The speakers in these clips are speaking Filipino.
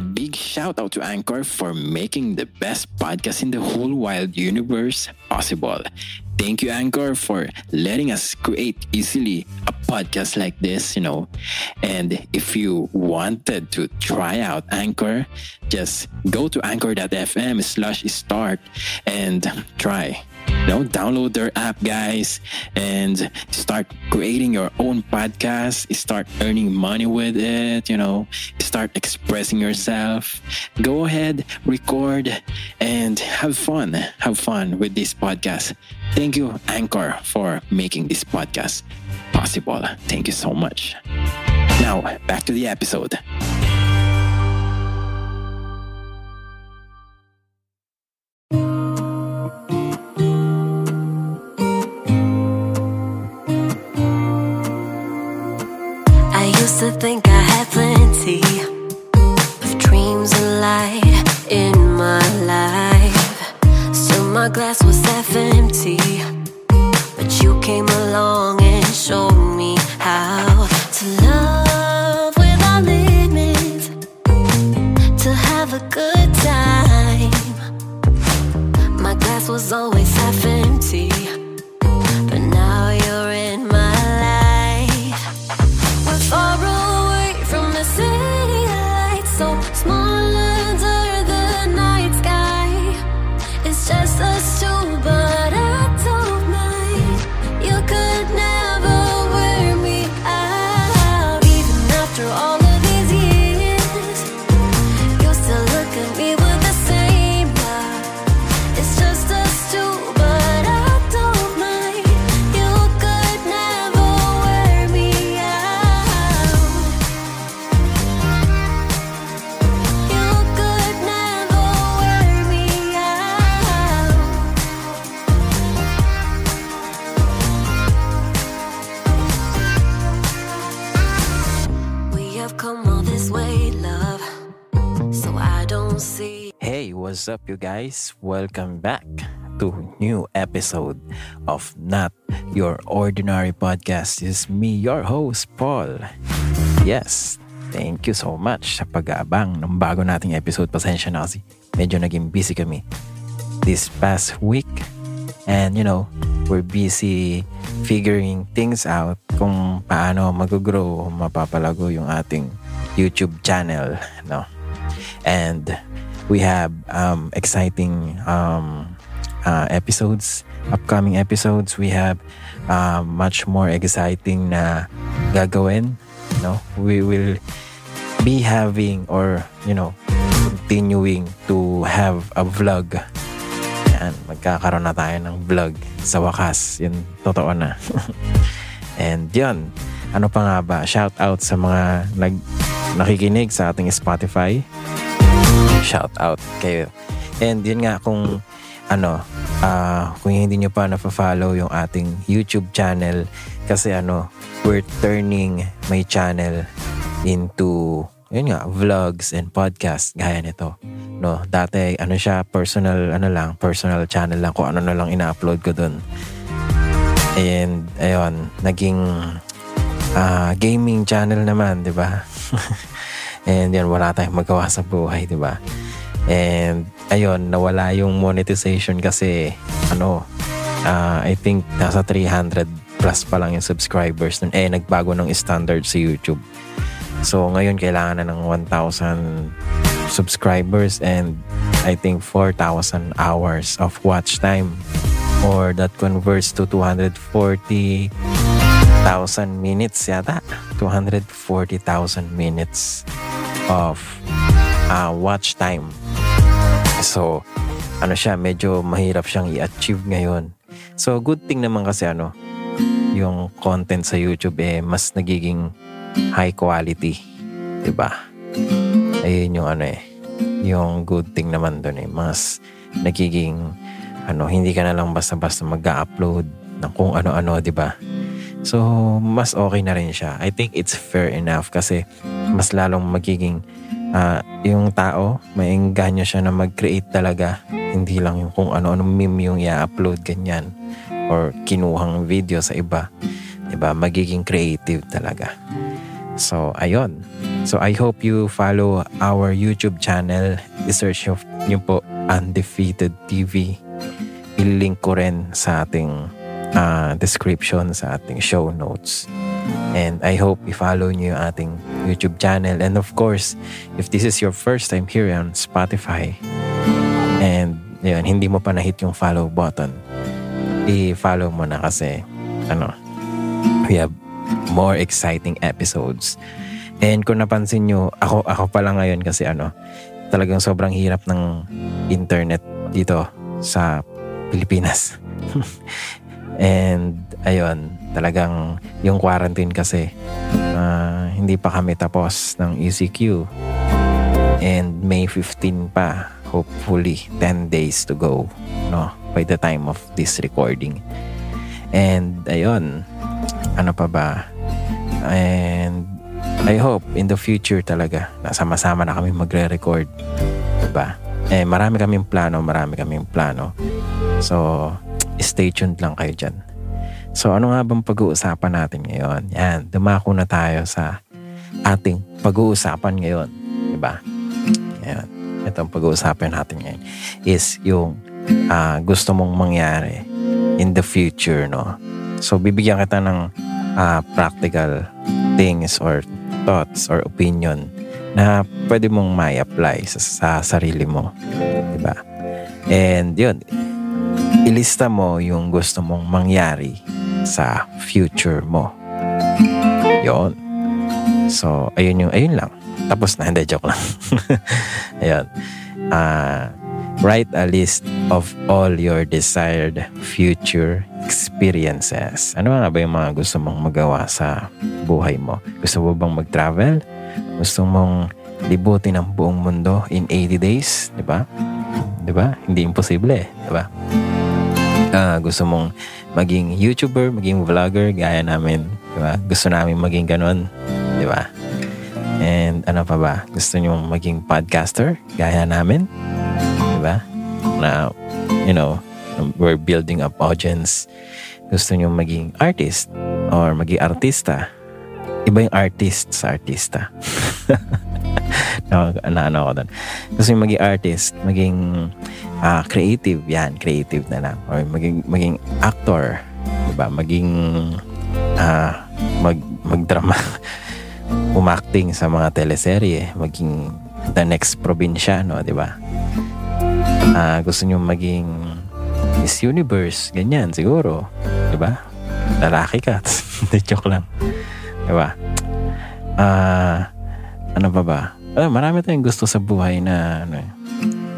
Big shout out to Anchor for making the best podcast in the whole wild universe possible. Thank you, Anchor, for letting us create easily a podcast like this, you know. And if you wanted to try out Anchor, just go to anchor.fm slash start and try know, download their app, guys, and start creating your own podcast. Start earning money with it, you know, start expressing yourself. Go ahead, record, and have fun. Have fun with this podcast. Thank you, Anchor, for making this podcast possible. Thank you so much. Now, back to the episode. I used to think I had plenty of dreams and light in my glass was half empty. But you came along and showed me how Have come all this way, love. So I don't see. Hey, what's up, you guys? Welcome back to new episode of Not Your Ordinary Podcast. This is me, your host, Paul. Yes, thank you so much sa pag-aabang ng bago nating episode. Pasensya na kasi medyo naging busy kami this past week. And you know, we're busy figuring things out kung paano mag-grow, mapapalago yung ating YouTube channel, no? And we have um, exciting um, uh, episodes, upcoming episodes. We have uh, much more exciting na gagawin. No, we will be having or you know continuing to have a vlog. Yan, magkakaroon na tayo ng vlog sa wakas. Yun, totoo na. And yun, ano pa nga ba? Shout out sa mga nag nakikinig sa ating Spotify. Shout out kayo. And yun nga kung ano, ah kung hindi nyo pa na-follow yung ating YouTube channel kasi ano, we're turning my channel into yun nga, vlogs and podcast gaya nito. No, dati ano siya, personal ano lang, personal channel lang kung ano na lang ina-upload ko dun. And ayun, naging ah, gaming channel naman, 'di ba? And yan, wala tayong magawa sa buhay, di ba? And ayun, nawala yung monetization kasi ano, ah, I think nasa 300 plus pa lang yung subscribers nun. Eh, nagbago ng standard sa YouTube. So ngayon, kailangan na ng 1,000 subscribers and I think 4,000 hours of watch time or that converts to 240,000 minutes yata. 240,000 minutes of uh, watch time. So, ano siya, medyo mahirap siyang i-achieve ngayon. So, good thing naman kasi ano, yung content sa YouTube eh, mas nagiging high quality. 'di ba? Ayun yung ano eh, yung good thing naman doon eh. Mas nagiging, ano, hindi ka na lang basta-basta mag-upload ng kung ano-ano, di ba? So, mas okay na rin siya. I think it's fair enough kasi mas lalong magiging ah, yung tao, maengganyo siya na mag-create talaga. Hindi lang yung kung ano-ano meme yung i-upload ganyan or kinuhang video sa iba. Diba? Magiging creative talaga. So, ayun. So I hope you follow our YouTube channel. I-search nyo po Undefeated TV. I-link ko rin sa ating uh, description, sa ating show notes. And I hope i-follow nyo yung ating YouTube channel. And of course, if this is your first time here on Spotify, and yun, hindi mo pa na-hit yung follow button, i-follow mo na kasi, ano, we have more exciting episodes And kung napansin nyo, ako, ako pa lang ngayon kasi ano, talagang sobrang hirap ng internet dito sa Pilipinas. And ayun, talagang yung quarantine kasi uh, hindi pa kami tapos ng ECQ. And May 15 pa, hopefully 10 days to go no by the time of this recording. And ayun, ano pa ba? And I hope in the future talaga nasama-sama na kami magre-record. Diba? Eh, marami kaming plano, marami kaming plano. So, stay tuned lang kayo dyan. So, ano nga bang pag-uusapan natin ngayon? Yan, dumako na tayo sa ating pag-uusapan ngayon. Diba? Yan. Ito ang pag-uusapan natin ngayon is yung uh, gusto mong mangyari in the future, no? So, bibigyan kita ng uh, practical things or thoughts or opinion na pwede mong may apply sa, sa sarili mo. Diba? And yun, ilista mo yung gusto mong mangyari sa future mo. Yon. So, ayun yung, ayun lang. Tapos na, hindi, joke lang. ayun. Uh, write a list of all your desired future experiences. Ano nga ba yung mga gusto mong magawa sa buhay mo? Gusto mo bang mag-travel? Gusto mong libutin ang buong mundo in 80 days? Di ba? Di ba? Hindi imposible eh. Di ba? Uh, gusto mong maging YouTuber, maging vlogger, gaya namin. Di ba? Gusto namin maging ganun. Di ba? And ano pa ba? Gusto nyo maging podcaster, gaya namin? Di ba? Na, you know, we're building up audience. Gusto nyo maging artist or maging artista. Iba yung artist sa artista. na, na ano ako doon. Gusto nyo maging artist, maging uh, creative, yan, creative na lang. Or maging, maging actor, diba? Maging uh, mag, magdrama, umacting sa mga teleserye, maging the next probinsyano, di ba? Uh, gusto nyo maging Miss Universe, ganyan siguro. 'Di ba? Lalaki ka. Hindi joke lang. 'Di ba? Ah, uh, ano pa ba? Uh, marami tayong gusto sa buhay na ano,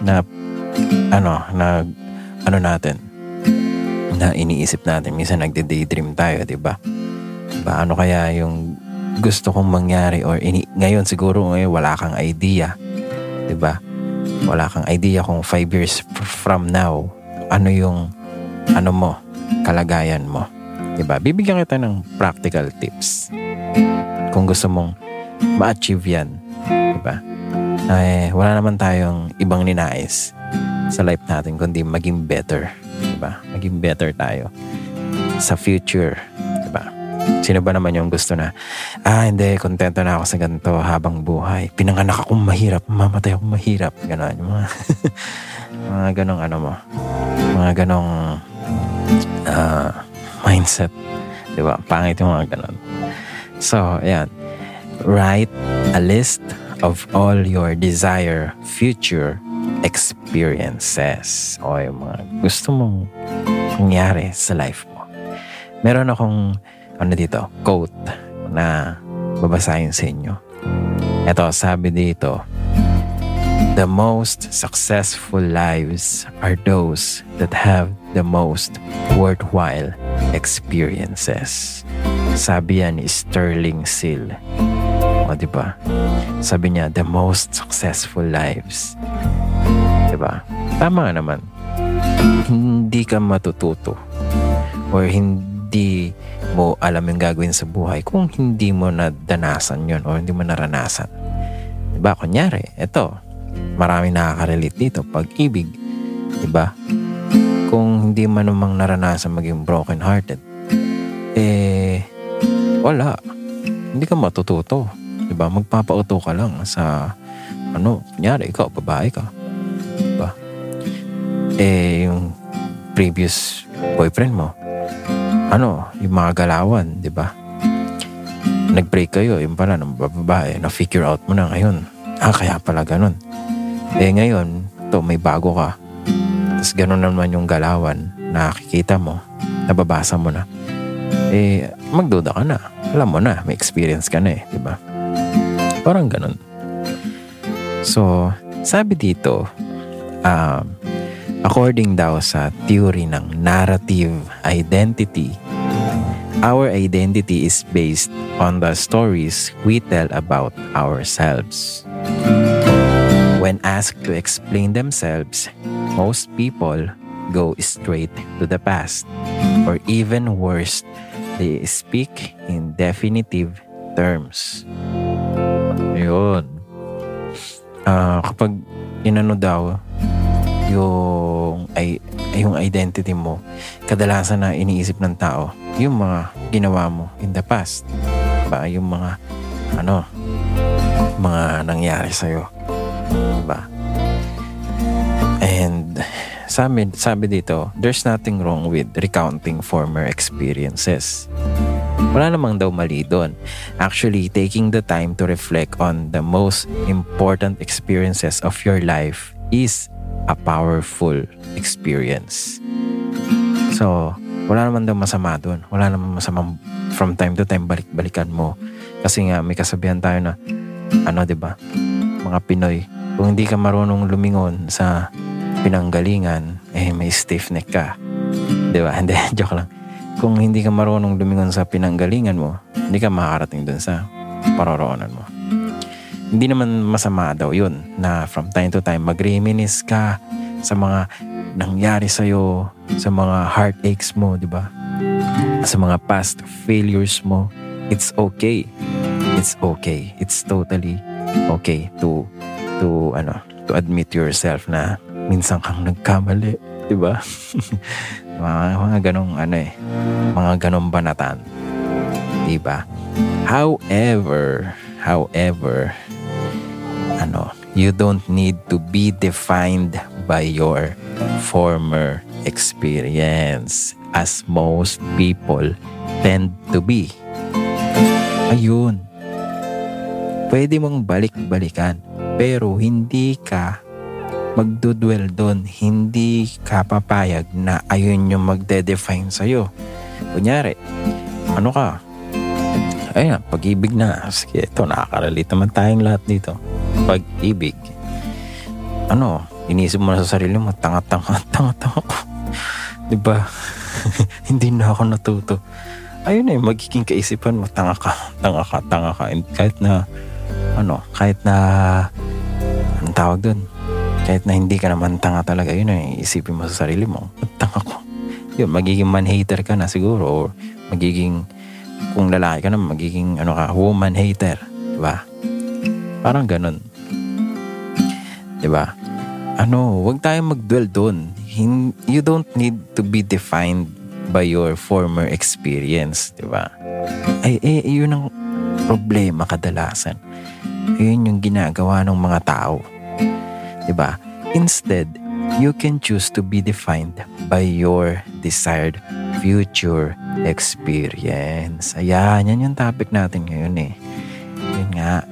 na ano, na ano natin na iniisip natin. Minsan nagde-daydream tayo, 'di ba? Ba ano kaya yung gusto kong mangyari or ini ngayon siguro ngayon wala kang idea, 'di ba? Wala kang idea kung 5 years from now ano yung ano mo, kalagayan mo. 'Di ba? Bibigyan kita ng practical tips. Kung gusto mong ma-achieve 'yan, 'di ba? Ay, wala naman tayong ibang ninais sa life natin kundi maging better, 'di ba? Maging better tayo sa future? Sino ba naman yung gusto na, ah, hindi, kontento na ako sa ganito habang buhay. Pinanganak akong mahirap, mamatay akong mahirap. Ganon. Mga, mga ganong ano mo mga ganong uh, mindset. Di ba? Pangit yung mga ganon. So, ayan. Write a list of all your desire future experiences o yung mga gusto mong mangyari sa life mo. Meron akong ano dito, quote na babasahin sa inyo. Ito, sabi dito, The most successful lives are those that have the most worthwhile experiences. Sabi yan ni Sterling Seal. O, di ba? Sabi niya, the most successful lives. Di ba? Tama naman. Hindi ka matututo or hindi mo alam yung gagawin sa buhay kung hindi mo nadanasan yon or hindi mo naranasan. Diba? Kunyari, ito, Marami nakaka-relate dito. Pag-ibig, di ba? Kung hindi man namang naranasan maging broken-hearted, eh, wala. Hindi ka matututo. Di ba? Magpapauto ka lang sa, ano, kunyari, ikaw, babae ka. Di ba? Eh, yung previous boyfriend mo, ano, yung mga galawan, di ba? Nag-break kayo, yung pala, ng babae, na-figure out mo na ngayon. Ah, kaya pala ganun. Eh, ngayon, to may bago ka. Tapos ganun naman yung galawan, nakikita mo, nababasa mo na. Eh, magduda ka na. Alam mo na, may experience ka na eh, di ba? Parang ganun. So, sabi dito, um, according daw sa theory ng narrative identity, our identity is based on the stories we tell about ourselves. When asked to explain themselves, most people go straight to the past, or even worse, they speak in definitive terms. Yun. Ah, kapag inano daw yung ay yung identity mo, kadalasan na iniisip ng tao, yung mga ginawa mo in the past. Ba, yung mga ano, mga nangyari sa'yo. Diba? And sabi, sabi dito, there's nothing wrong with recounting former experiences. Wala namang daw mali doon. Actually, taking the time to reflect on the most important experiences of your life is a powerful experience. So, wala naman daw masama doon. Wala naman masama from time to time balik-balikan mo. Kasi nga may kasabihan tayo na ano 'di ba? Mga Pinoy, kung hindi ka marunong lumingon sa pinanggalingan, eh may stiff neck ka. 'Di ba? Hindi, joke lang. Kung hindi ka marunong lumingon sa pinanggalingan mo, hindi ka makakarating doon sa paroroonan mo. Hindi naman masama daw yun na from time to time mag-reminisce ka sa mga nangyari sa'yo, sa mga heartaches mo, di ba? Sa mga past failures mo. It's okay. It's okay. It's totally okay to to ano to admit yourself na minsan kang nagkamali, di ba? mga, mga ganong ano eh, mga ganong banatan. Di ba? However, however, ano, you don't need to be defined by your former experience as most people tend to be. Ayun. Pwede mong balik-balikan pero hindi ka magdudwell doon. Hindi ka papayag na ayun yung magde-define sa'yo. Kunyari, ano ka? Ayan, pag-ibig na. Sige, ito, nakaka-relate naman tayong lahat dito. Pag-ibig. Ano, inisip mo na sa sarili mo, tanga-tanga, tanga-tanga ko. Diba? Hindi na ako natuto. Ayun eh, magiging kaisipan mo, tanga ka, tanga ka, tanga ka. And kahit na, ano, kahit na, anong tawag dun? Kahit na hindi ka naman tanga talaga, yun eh, isipin mo sa sarili mo, tanga ko. Yun, magiging man-hater ka na siguro, or magiging, kung lalaki ka na, magiging, ano ka, woman hater. Diba? Parang ganun. Diba? Ano, wag tayong mag-dwell doon. You don't need to be defined by your former experience, di ba? Ay, eh, yun ang problema kadalasan. Yun yung ginagawa ng mga tao. Di ba? Instead, you can choose to be defined by your desired future experience. Ayan, yan yung topic natin ngayon eh. Yun nga,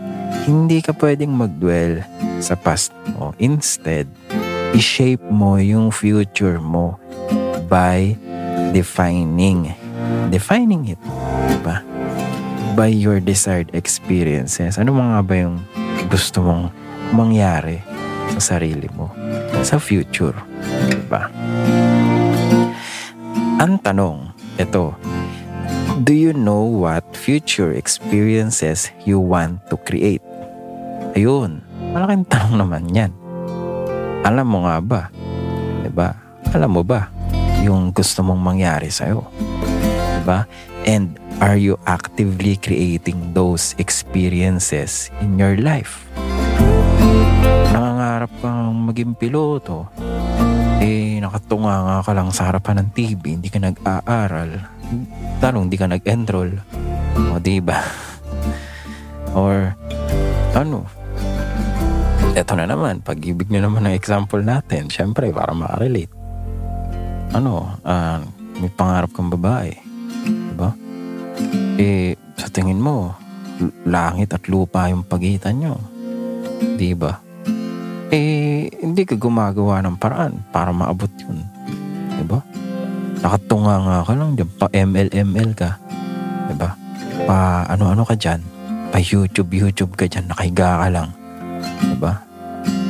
hindi ka pwedeng mag-dwell sa past mo. Instead, i-shape mo yung future mo by defining defining it diba? by your desired experiences ano mga ba yung gusto mong mangyari sa sarili mo sa future diba? ang tanong ito do you know what future experiences you want to create ayun malaking tanong naman yan alam mo nga ba diba alam mo ba yung gusto mong mangyari sa'yo. Diba? And are you actively creating those experiences in your life? Nangangarap kang maging piloto, eh nakatunga nga ka lang sa harapan ng TV, hindi ka nag-aaral, tanong hindi ka nag-enroll. O diba? Or ano, eto na naman, pag-ibig na naman ang example natin. Siyempre, para makarelate. Ano, uh, may pangarap kang babae. Diba? Eh, sa tingin mo, langit at lupa yung pagitan nyo. Diba? Eh, hindi ka gumagawa ng paraan para maabot yun. Diba? Nakatunga nga ka lang dyan, pa ML-ML ka. Diba? Pa ano-ano ka dyan. Pa YouTube-YouTube ka dyan, nakahiga ka lang. Diba?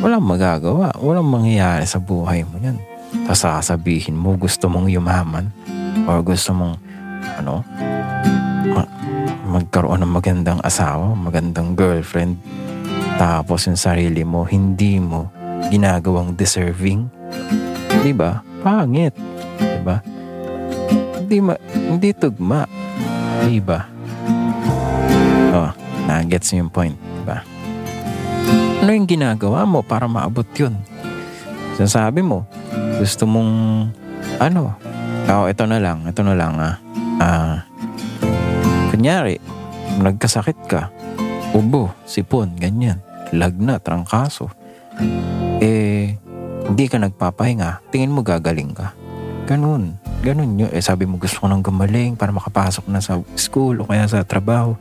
Walang magagawa. Walang mangyayari sa buhay mo yan. Tapos sasabihin mo gusto mong yumaman or gusto mong ano ma- magkaroon ng magandang asawa, magandang girlfriend. Tapos yung sarili mo, hindi mo ginagawang deserving. Di ba? Pangit. Di ba? Hindi, ma, hindi tugma. Di ba? Oh, na-gets yung point. Ano yung ginagawa mo para maabot yun? Sasabi mo, gusto mong, ano, oh, ito na lang, ito na lang, ah. Ah, kunyari, nagkasakit ka, ubo, sipon, ganyan, lagnat, trangkaso. Eh, hindi ka nagpapahinga, tingin mo gagaling ka. Ganun. Ganun yun. Eh, sabi mo gusto ko nang gumaling para makapasok na sa school o kaya sa trabaho.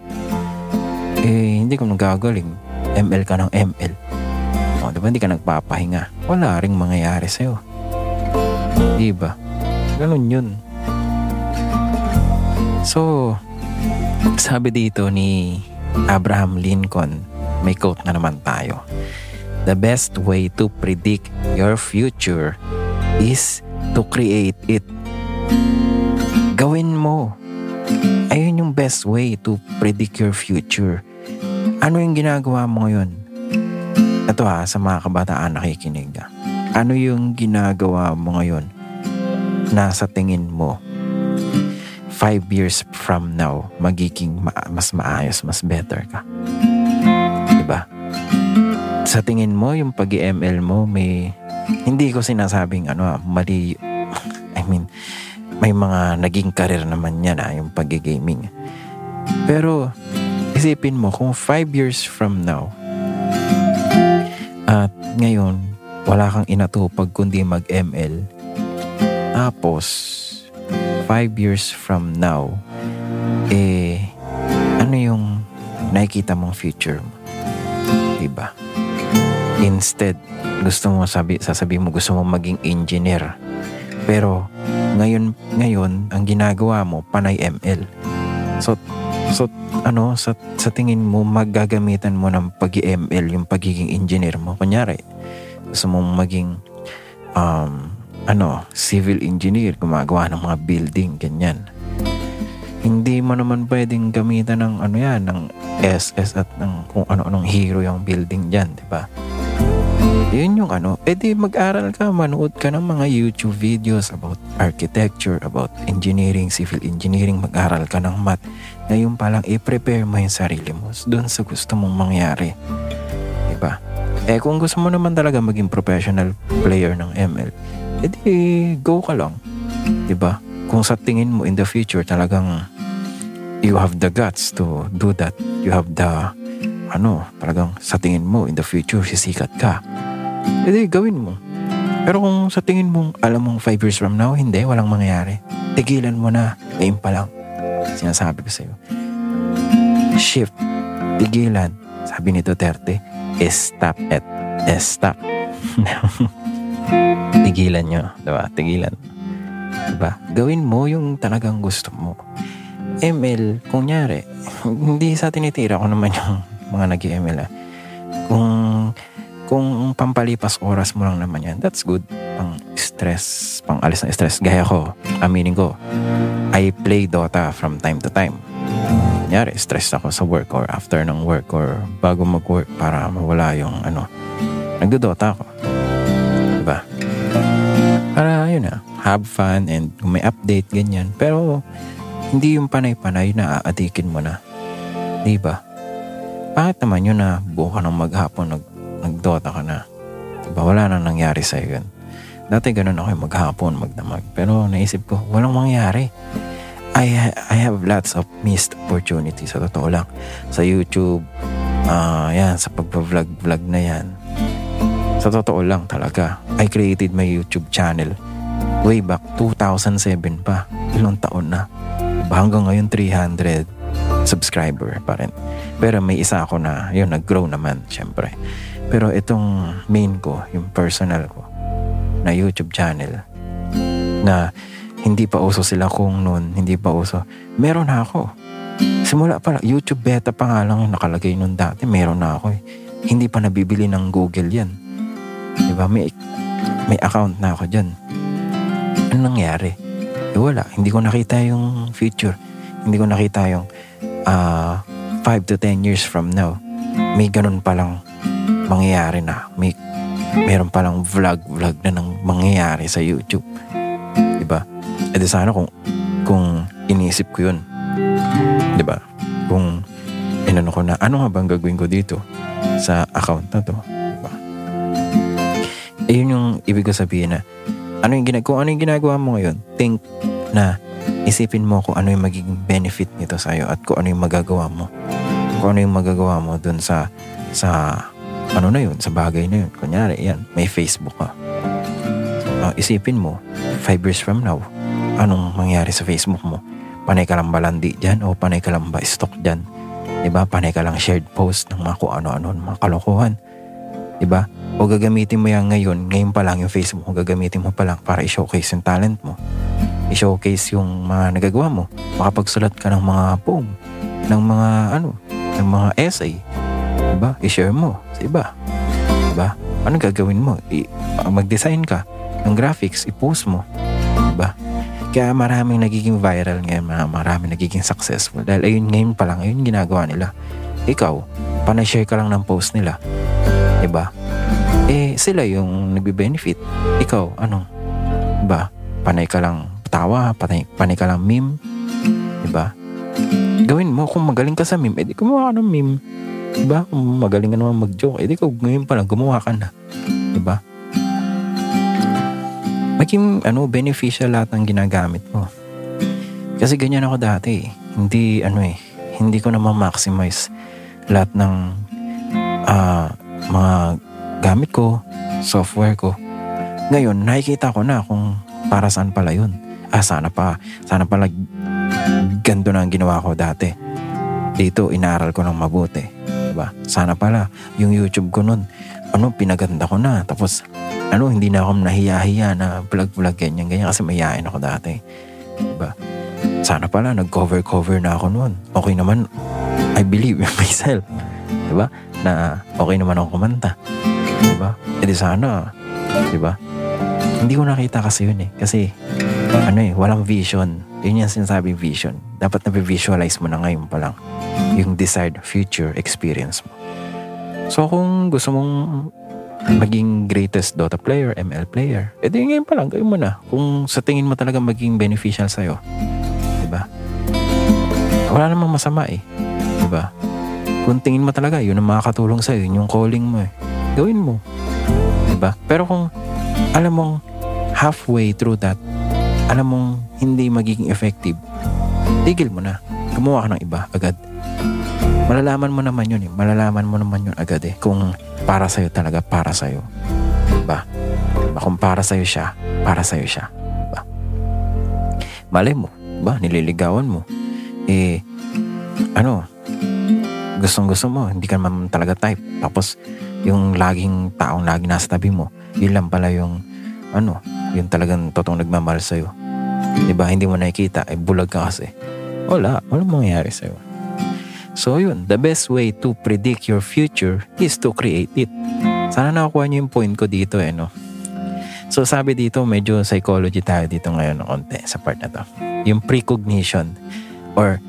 Eh, hindi ko nagagaling ML ka ng ML. O, di ba hindi ka nagpapahinga? Wala ring mangyayari sa'yo. Di ba? Ganun yun. So, sabi dito ni Abraham Lincoln, may quote na naman tayo. The best way to predict your future is to create it. Gawin mo. Ayun yung best way to predict your future. Ano yung ginagawa mo ngayon? Ito ha, sa mga kabataan nakikinig. Ano yung ginagawa mo ngayon na sa tingin mo five years from now magiging ma- mas maayos, mas better ka? Diba? Sa tingin mo, yung pag ml mo, may... Hindi ko sinasabing ano, mali... I mean, may mga naging karir naman yan ha, yung pag-gaming. Pero, isipin mo kung 5 years from now at ngayon wala kang inatupag kundi mag-ML tapos 5 years from now eh ano yung nakikita mong future mo? Diba? Instead gusto mo sabi sasabi mo gusto mo maging engineer. Pero ngayon ngayon ang ginagawa mo panay ML so So, ano, sa, sa tingin mo, magagamitan mo ng pag ml yung pagiging engineer mo. Kunyari, gusto mong maging, um, ano, civil engineer, gumagawa ng mga building, ganyan. Hindi mo naman pwedeng gamitan ng, ano yan, ng SS at ng kung ano-anong hero yung building dyan, di ba? Yun yung ano, edi mag-aral ka, manood ka ng mga YouTube videos about architecture, about engineering, civil engineering, mag-aral ka ng math. Ngayon pa lang, i-prepare mo yung sarili mo doon sa gusto mong mangyari. Diba? Eh kung gusto mo naman talaga maging professional player ng ML, edi go ka lang. Diba? Kung sa tingin mo in the future talagang you have the guts to do that, you have the ano, talagang sa tingin mo in the future sisikat ka edi gawin mo. Pero kung sa tingin mo, alam mong 5 years from now, hindi, walang mangyayari. Tigilan mo na, ngayon pa lang. Sinasabi ko sa'yo. Shift, tigilan. Sabi ni Duterte, stop it. Stop. tigilan nyo, diba? Tigilan. Diba? Gawin mo yung talagang gusto mo. ML, kung nyari, hindi sa tinitira ko naman yung mga nag-ML ah. Kung kung pampalipas oras mo lang naman yan, that's good. Pang stress, pang alis ng stress. Gaya ko, aminin ko, I play Dota from time to time. Kunyari, stress ako sa work or after ng work or bago mag-work para mawala yung ano. Nagdo-Dota ako. Diba? Para yun na, have fun and may update, ganyan. Pero, hindi yung panay-panay na aadikin mo na. Diba? Bakit naman yun na buo ka ng maghapon nag nagdota ka na. Diba, wala nang nangyari sa'yo yun. Dati ganun ako maghapon, magdamag. Pero naisip ko, walang mangyari. I, I have lots of missed opportunities sa totoo lang. Sa YouTube, uh, yan, sa pag-vlog-vlog na yan. Sa totoo lang talaga, I created my YouTube channel way back 2007 pa. Ilang taon na. Hanggang ngayon 300 subscriber pa rin. Pero may isa ako na, yun, nag-grow naman, syempre. Pero itong main ko, yung personal ko, na YouTube channel, na hindi pa uso sila kung noon, hindi pa uso. Meron na ako. Simula pa YouTube beta pa nga lang yung nakalagay noon dati. Meron na ako eh. Hindi pa nabibili ng Google yan. Diba? May, may account na ako dyan. Ano nangyari? Eh wala. Hindi ko nakita yung future. Hindi ko nakita yung uh, ah, 5 to 10 years from now. May ganun palang mangyayari na. May meron palang vlog, vlog na nang mangyayari sa YouTube. Diba? E di sana kung, kung iniisip ko yun. Diba? Kung inano ko na, ano nga bang gagawin ko dito sa account na to? Diba? E yun yung ibig ko sabihin na, ano yung ginagawa, kung ano yung ginagawa mo ngayon, think na isipin mo kung ano yung magiging benefit nito sa'yo at kung ano yung magagawa mo. Kung ano yung magagawa mo dun sa sa ano na yun, sa bagay na yun. Kunyari, yan, may Facebook ka. Uh, isipin mo, 5 years from now, anong mangyari sa Facebook mo? Panay ka lang balandi dyan o panay ka lang ba stock dyan? Diba? Panay ka lang shared post ng mga kung ano-ano, mga kalokohan. Diba? O gagamitin mo yan ngayon, ngayon pa lang yung Facebook mo, gagamitin mo pa lang para i-showcase yung talent mo. I-showcase yung mga nagagawa mo. Makapagsulat ka ng mga poem, ng mga ano, ng mga essay, Diba? I-share mo sa iba. Diba? Ano gagawin mo? I- mag-design ka ng graphics, i-post mo. Diba? Kaya maraming nagiging viral ngayon, maraming nagiging successful. Dahil ayun ngayon pa lang, ayun ginagawa nila. Ikaw, panay-share ka lang ng post nila. Diba? Eh, sila yung nagbe-benefit. Ikaw, ano? Diba? Panay ka lang tawa, panay, panay ka lang meme. Diba? Gawin mo, kung magaling ka sa meme, edi gumawa ka ng meme. Diba? Magaling ka naman mag-joke, edi ko ngayon pa lang gumawa ka na. Diba? Maging ano, beneficial lahat ng ginagamit mo. Kasi ganyan ako dati. Eh. Hindi, ano eh, hindi ko na ma-maximize lahat ng uh, mga gamit ko, software ko. Ngayon, nakikita ko na kung para saan pala yun. Ah, sana pa. Sana pala gando na ang ginawa ko dati. Dito, inaaral ko ng mabuti ba? Sana pala, yung YouTube ko nun, ano, pinaganda ko na. Tapos, ano, hindi na ako nahiya-hiya na vlog-vlog ganyan, ganyan kasi mayayain ako dati. Diba? Sana pala, nag-cover-cover na ako noon. Okay naman, I believe in myself. Diba? Na okay naman ako kumanta. Diba? E di sana, diba? Hindi ko nakita kasi yun eh. Kasi, ano eh, walang vision. Yun yung sinasabi vision. Dapat na-visualize mo na ngayon pa lang yung desired future experience mo. So kung gusto mong maging greatest Dota player, ML player, edi ngayon pa lang, gawin mo na. Kung sa tingin mo talaga maging beneficial sa'yo. Diba? Wala namang masama eh. Diba? Kung tingin mo talaga, yun ang makakatulong sa'yo, yun yung calling mo eh. Gawin mo. Diba? Pero kung alam mong halfway through that, alam mong hindi magiging effective, tigil mo na. Gumawa ka ng iba agad. Malalaman mo naman yun eh. Malalaman mo naman yun agad eh. Kung para sa'yo talaga, para sa'yo. Diba? diba? Kung para sa'yo siya, para sa'yo siya. Diba? Malay mo, ba? Nililigawan mo. Eh, ano, gustong gusto mo, hindi ka naman talaga type. Tapos, yung laging taong lagi nasa tabi mo, yun lang pala yung, ano, yung talagang totoong nagmamahal sa'yo. Diba? Hindi mo nakikita. Eh, bulag ka kasi. Wala. Walang mangyayari sa'yo. So yun, the best way to predict your future is to create it. Sana nakakuha niyo yung point ko dito eh, no? So sabi dito, medyo psychology tayo dito ngayon ng konti sa part na to. Yung precognition or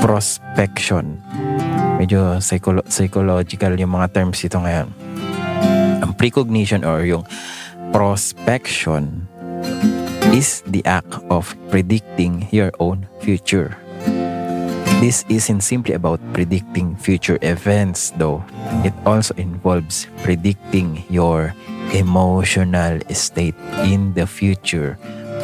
prospection. Medyo psycholo- psychological yung mga terms dito ngayon. Ang precognition or yung prospection is the act of predicting your own future. This isn't simply about predicting future events, though. It also involves predicting your emotional state in the future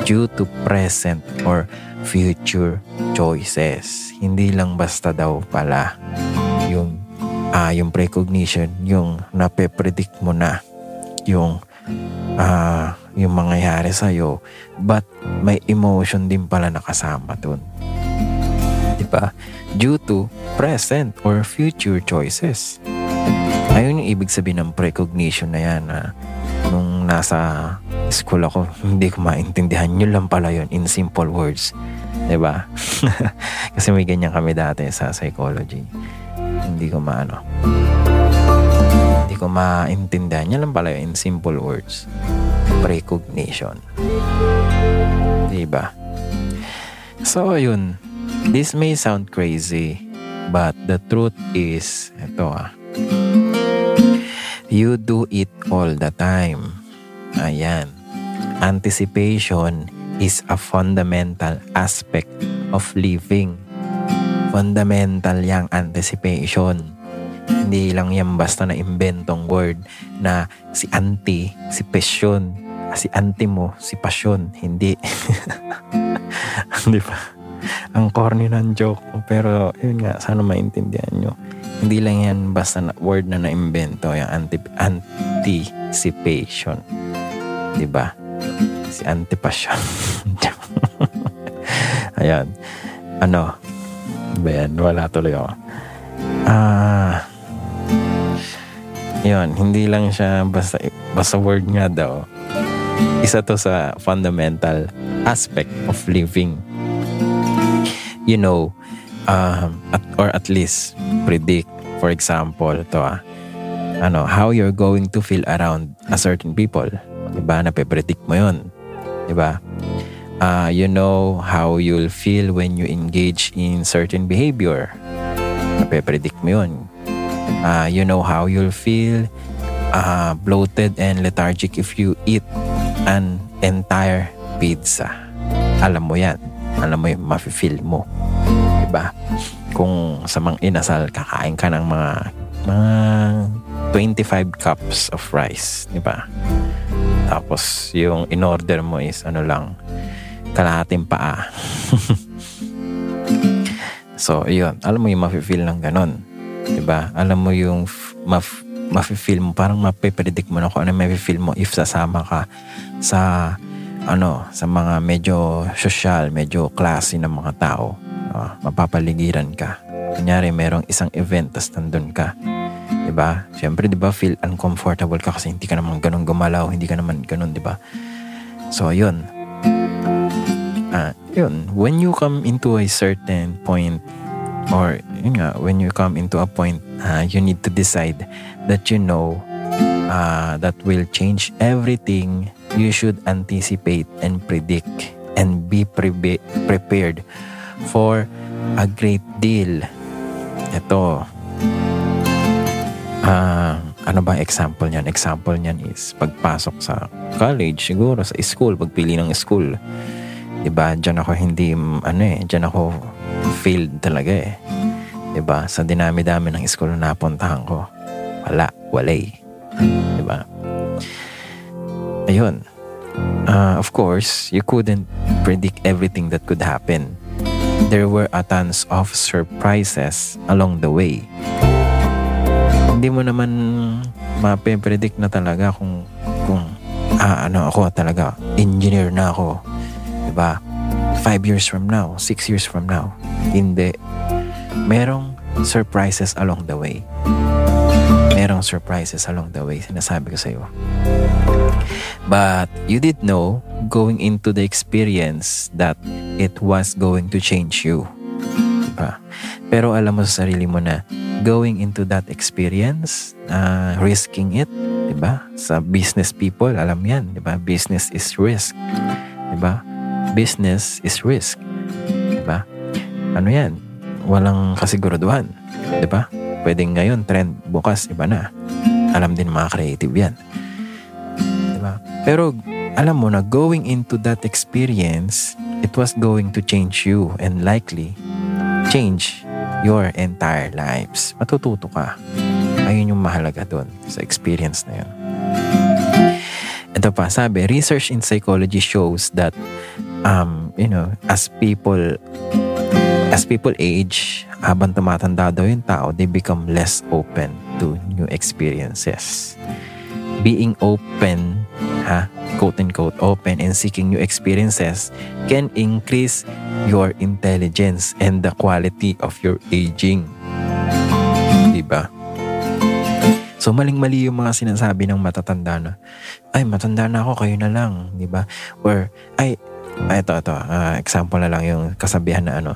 due to present or future choices. Hindi lang basta daw pala yung uh, yung precognition, yung nape-predict mo na yung uh, yung mangyayari sa'yo but may emotion din pala nakasama dun. Diba? Due to present or future choices. Ayun yung ibig sabihin ng precognition na yan na nung nasa school ako, hindi ko maintindihan. Yun lang pala yun in simple words. ba? Diba? Kasi may ganyan kami dati sa psychology. Hindi ko maano. Ko maintindihan. Yan lang pala yun in simple words. Precognition. Diba? So, ayun. This may sound crazy, but the truth is, ito ah, You do it all the time. Ayan. Anticipation is a fundamental aspect of living. Fundamental yang anticipation. Hindi lang yan basta na inventong word na si anti, si passion. Si anti mo, si passion. Hindi. Di ba? Ang corny ng joke Pero yun nga, sana maintindihan nyo hindi lang yan basta na word na na-invento, yung anti anticipation. Di ba? Si antipassion. Ayan. Ano? Yan? Wala tuloy ako. Ah... yun, hindi lang siya basta, basta word nga daw. Isa to sa fundamental aspect of living. You know, um, at, or at least predict, for example, to ah, ano, how you're going to feel around a certain people. Diba? Nape-predict mo yun. Diba? Uh, you know how you'll feel when you engage in certain behavior. Nape-predict mo yun. Uh, you know how you'll feel uh, bloated and lethargic if you eat an entire pizza. Alam mo yan. Alam mo yung mafe-feel mo. Diba? Kung sa mga inasal, kakain ka ng mga mga 25 cups of rice, di ba? Tapos yung in-order mo is ano lang, kalahating paa. so, yun. Alam mo yung mafe-feel ng ganun. Di ba? Alam mo yung maf- mafe-feel mo, parang mape-predict mo na kung ano mafe-feel mo if sasama ka sa ano, sa mga medyo social, medyo classy ng mga tao. Uh, mapapaligiran ka. Kunyari, merong isang event, tas nandun ka. Diba? Siyempre, diba, feel uncomfortable ka kasi hindi ka naman ganun gumalaw, hindi ka naman ganun, diba? So, yun. Uh, yun. When you come into a certain point, or, yun nga, when you come into a point, uh, you need to decide that you know uh, that will change everything you should anticipate and predict and be pre- prepared for a great deal. Ito, uh, ano ba example niyan? Example niyan is pagpasok sa college, siguro sa school, pagpili ng school. Diba? Diyan ako hindi, ano eh, diyan ako failed talaga eh. Diba? Sa dinami-dami ng school na napuntahan ko. Wala, walay. Diba? Ayun. Uh, of course, you couldn't predict everything that could happen. There were a tons of surprises along the way. Hindi mo naman mape-predict na talaga kung kung ah, ano ako talaga, engineer na ako. 'Di ba? Five years from now, six years from now. Hindi. Merong surprises along the way. Merong surprises along the way. Sinasabi ko sa iyo. But you did know going into the experience that it was going to change you. Diba? Pero alam mo sa sarili mo na going into that experience, uh, risking it, diba? Sa business people, alam yan, diba? Business is risk. Diba? Business is risk. Diba? Ano yan? Walang kasiguraduhan. Diba? Pwedeng ngayon, trend, bukas, iba na. Alam din mga creative yan. Pero alam mo na going into that experience, it was going to change you and likely change your entire lives. Matututo ka. Ayun yung mahalaga doon sa experience na yun. ito pa, sabi, research in psychology shows that, um, you know, as people, as people age, habang tumatanda daw yung tao, they become less open to new experiences. Being open, ha, quote unquote, open and seeking new experiences can increase your intelligence and the quality of your aging. Diba? So maling-mali yung mga sinasabi ng matatanda na, ay matanda na ako, kayo na lang, di ba? Or, ay, ay ito, ito, uh, example na lang yung kasabihan na ano,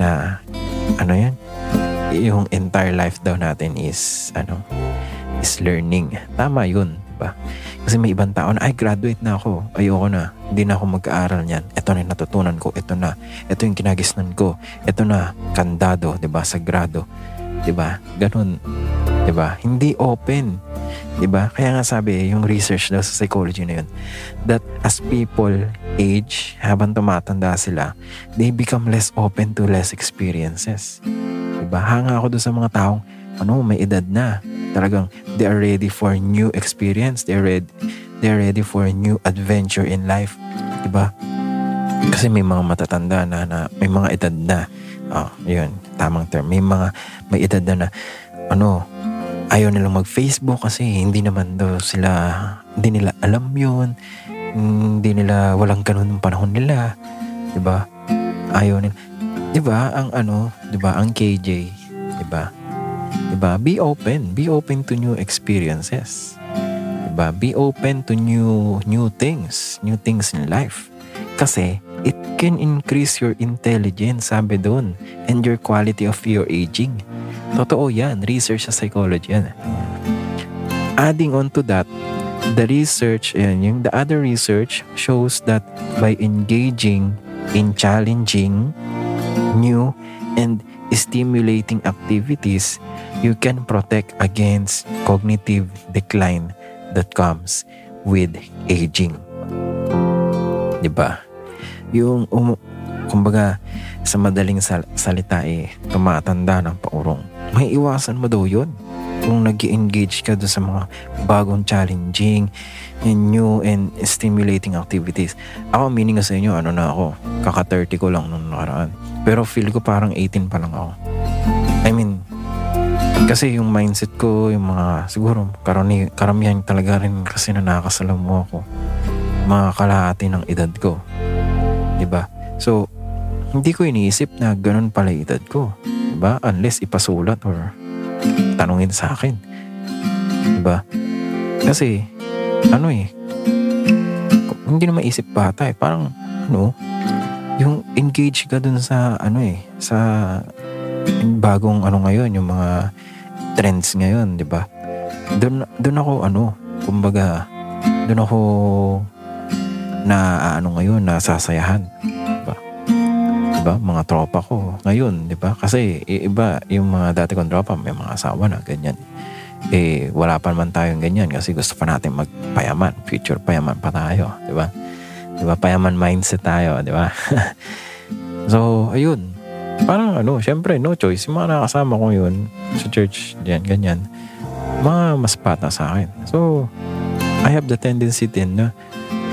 na, ano yan? Yung entire life daw natin is, ano, is learning. Tama yun, di ba? Kasi may ibang tao na, ay, graduate na ako. Ayoko na. Hindi na ako mag-aaral niyan. Ito na yung natutunan ko. Ito na. Ito yung kinagisnan ko. Ito na, kandado, di ba? Sagrado. Di ba? Ganun. Di ba? Hindi open. Di ba? Kaya nga sabi, yung research daw sa psychology na yun, that as people age, habang tumatanda sila, they become less open to less experiences. Di ba? Hanga ako doon sa mga taong, ano, may edad na. Talagang, they are ready for new experience. They are ready, they are ready for a new adventure in life. Di ba? Kasi may mga matatanda na, na may mga edad na. Oh, yun, tamang term. May mga, may edad na na, ano, ayaw nilang mag-Facebook kasi hindi naman daw sila, hindi nila alam yun. Hindi nila, walang ganun panahon nila. 'Di ba? Ayaw nila. 'Di ba? Ang ano, 'di ba? Ang KJ, 'di ba? 'Di ba? Be open, be open to new experiences. 'Di ba? Be open to new new things, new things in life. Kasi it can increase your intelligence, sabi doon, and your quality of your aging. Totoo yan. Research sa psychology yan. Adding on to that, the research, and yung the other research shows that by engaging in challenging, new, and stimulating activities, you can protect against cognitive decline that comes with aging. Diba? Yung, um, kumbaga, sa madaling sal- salita eh, tumatanda ng paurong. May iwasan mo daw yun kung nag engage ka doon sa mga bagong challenging and new and stimulating activities. Ako, meaning sa inyo, ano na ako, kaka-30 ko lang nung nakaraan. Pero feel ko parang 18 pa lang ako. I mean, kasi yung mindset ko, yung mga, siguro, karami, karamihan talaga rin kasi na nakakasalamu ako. Mga kalahati ng edad ko. ba diba? So, hindi ko iniisip na ganun pala edad ko. Diba? Unless ipasulat or tanungin sa akin. Diba? Kasi, ano eh, hindi na maisip bata eh. Parang, ano, yung engage ka dun sa, ano eh, sa bagong ano ngayon, yung mga trends ngayon, di ba? Doon, doon ako, ano, kumbaga, doon ako na, ano ngayon, nasasayahan ba? Mga tropa ko ngayon, 'di ba? Kasi iba yung mga dati kong tropa, may mga asawa na ganyan. Eh wala pa naman tayong ganyan kasi gusto pa natin magpayaman, future payaman pa tayo, 'di ba? 'Di ba? Payaman mindset tayo, 'di ba? so, ayun. Parang ano, syempre no choice. Yung mga nakasama ko yun sa church, diyan, ganyan. Mga mas bata sa akin. So, I have the tendency din na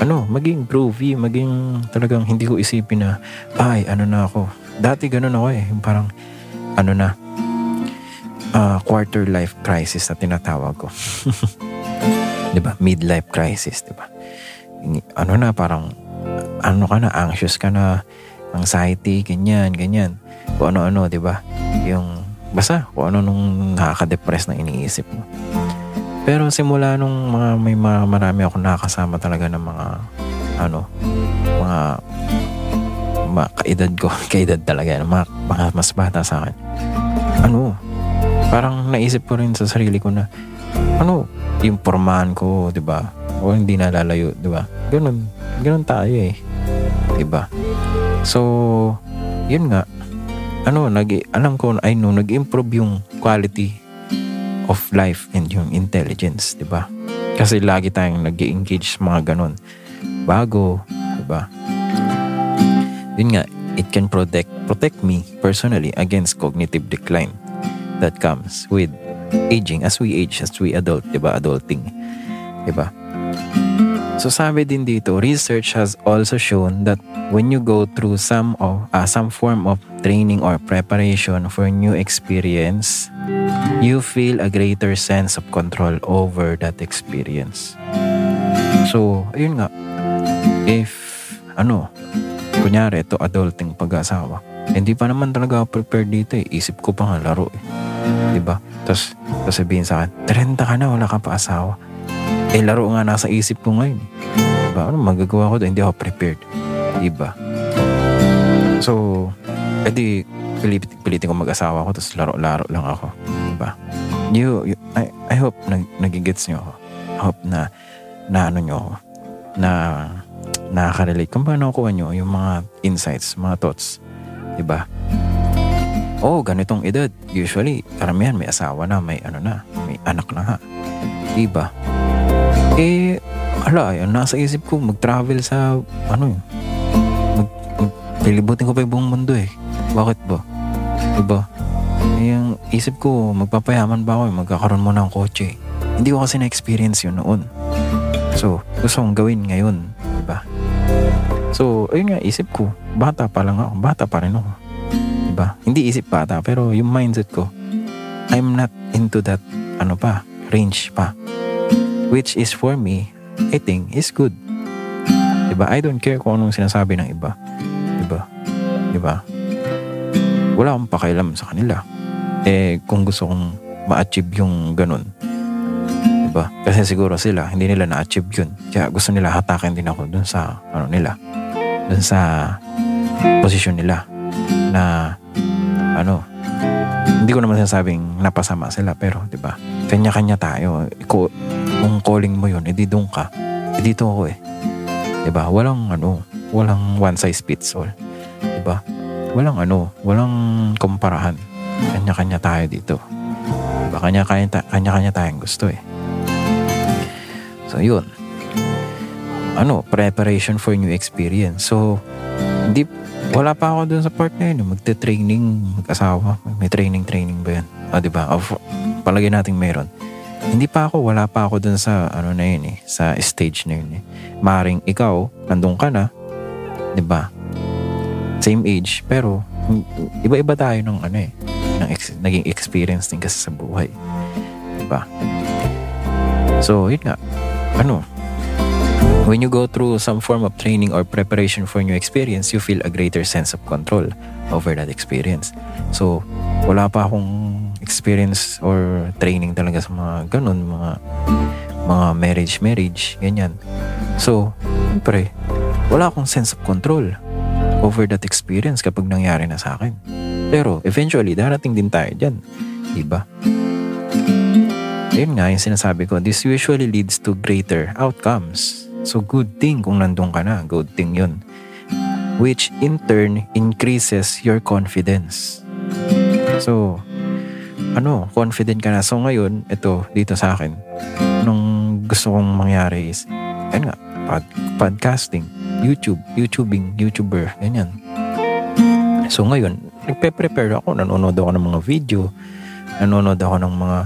ano, maging groovy, maging talagang hindi ko isipin na, ay, ano na ako. Dati ganun ako eh, parang, ano na, uh, quarter life crisis na tinatawag ko. 'Di ba? Midlife crisis, 'di ba? Ano na parang ano ka na, anxious ka na, anxiety, ganyan, ganyan. Kung ano-ano, 'di ba? Yung basta kung ano nung nakaka-depress na iniisip mo. Pero simula nung mga may marami ako nakakasama talaga ng mga ano, mga mga kaedad ko, kaedad talaga, mga, mga mas bata sa akin. Ano, parang naisip ko rin sa sarili ko na ano, yung pormahan ko, 'di ba? O hindi nalalayo, 'di ba? Ganun, ganun tayo eh. 'Di ba? So, yun nga. Ano, nag alam ko I know nag-improve yung quality of life and yung intelligence, di ba? Kasi lagi tayong nag engage sa mga ganun. Bago, di ba? Yun nga, it can protect protect me personally against cognitive decline that comes with aging as we age, as we adult, di ba? Adulting. Di ba? So sabi din dito, research has also shown that when you go through some of uh, some form of training or preparation for new experience, you feel a greater sense of control over that experience. So, ayun nga. If ano, kunyari ito adulting pag-asawa, hindi pa naman talaga ako prepared dito eh. Isip ko pa nga laro eh. Diba? Tapos, tapos sabihin sa akin, 30 ka na, wala ka pa asawa eh, laro nga nasa isip ko ngayon. Diba? Ano magagawa ko? Hindi ako prepared. Diba? So, edi, pilit, pilitin ko mag-asawa ko tapos laro-laro lang ako. Diba? You, you I, I hope nag, nagigets nyo ako. I hope na, na ano nyo ako. Na, nakaka-relate. Kung paano kuha nyo yung mga insights, mga thoughts. Diba? Oh, ganitong edad. Usually, karamihan may asawa na, may ano na, may anak na ha. Diba? Eh, ala, yun, nasa isip ko, mag-travel sa, ano yun, mag, mag, pilibutin ko pa yung buong mundo eh. Bakit ba? Diba? Eh, yung isip ko, magpapayaman ba ako magkakaroon mo ng kotse. Hindi ko kasi na-experience yun noon. So, gusto kong gawin ngayon. Diba? So, ayun nga, isip ko, bata pa lang ako, bata pa rin ako. Diba? Hindi isip bata, pero yung mindset ko, I'm not into that, ano pa, range pa which is for me, I think is good. Diba? I don't care kung anong sinasabi ng iba. Diba? Diba? Wala akong pakialam sa kanila. Eh, kung gusto kong ma-achieve yung ganun. Diba? Kasi siguro sila, hindi nila na-achieve yun. Kaya gusto nila hatakin din ako dun sa, ano nila, dun sa posisyon nila na, ano, hindi ko naman sinasabing napasama sila, pero, di ba, kanya-kanya tayo. Ko, kung calling mo yun, edi doon ka. Eh, dito ako eh. Diba? Walang ano, walang one size fits all. Diba? Walang ano, walang kumparahan. Kanya-kanya tayo dito. Diba? Kanya-kanya, kanya-kanya tayong gusto eh. So, yun. Ano, preparation for new experience. So, hindi, wala pa ako dun sa part na yun. Magte-training, mag-asawa. May training-training ba yan? Ah, diba? Of, palagay natin meron hindi pa ako, wala pa ako dun sa ano na yun eh, sa stage na yun eh. Maring ikaw, nandun ka na, 'di ba? Same age, pero iba-iba tayo ng ano eh, ng ex- naging experience din kasi sa buhay. 'Di ba? So, yun nga. Ano? When you go through some form of training or preparation for new experience, you feel a greater sense of control over that experience. So, wala pa akong experience or training talaga sa mga ganun, mga mga marriage, marriage, ganyan. So, siyempre, wala akong sense of control over that experience kapag nangyari na sa akin. Pero, eventually, darating din tayo dyan. Diba? Ayun nga, yung sinasabi ko, this usually leads to greater outcomes. So, good thing kung nandun ka na. Good thing yun. Which, in turn, increases your confidence. So, ano, confident ka na. So ngayon, ito, dito sa akin, nung gusto kong mangyari is, ayun nga, pod, podcasting, YouTube, YouTubing, YouTuber, ganyan. So ngayon, nagpe-prepare ako, nanonood ako ng mga video, nanonood ako ng mga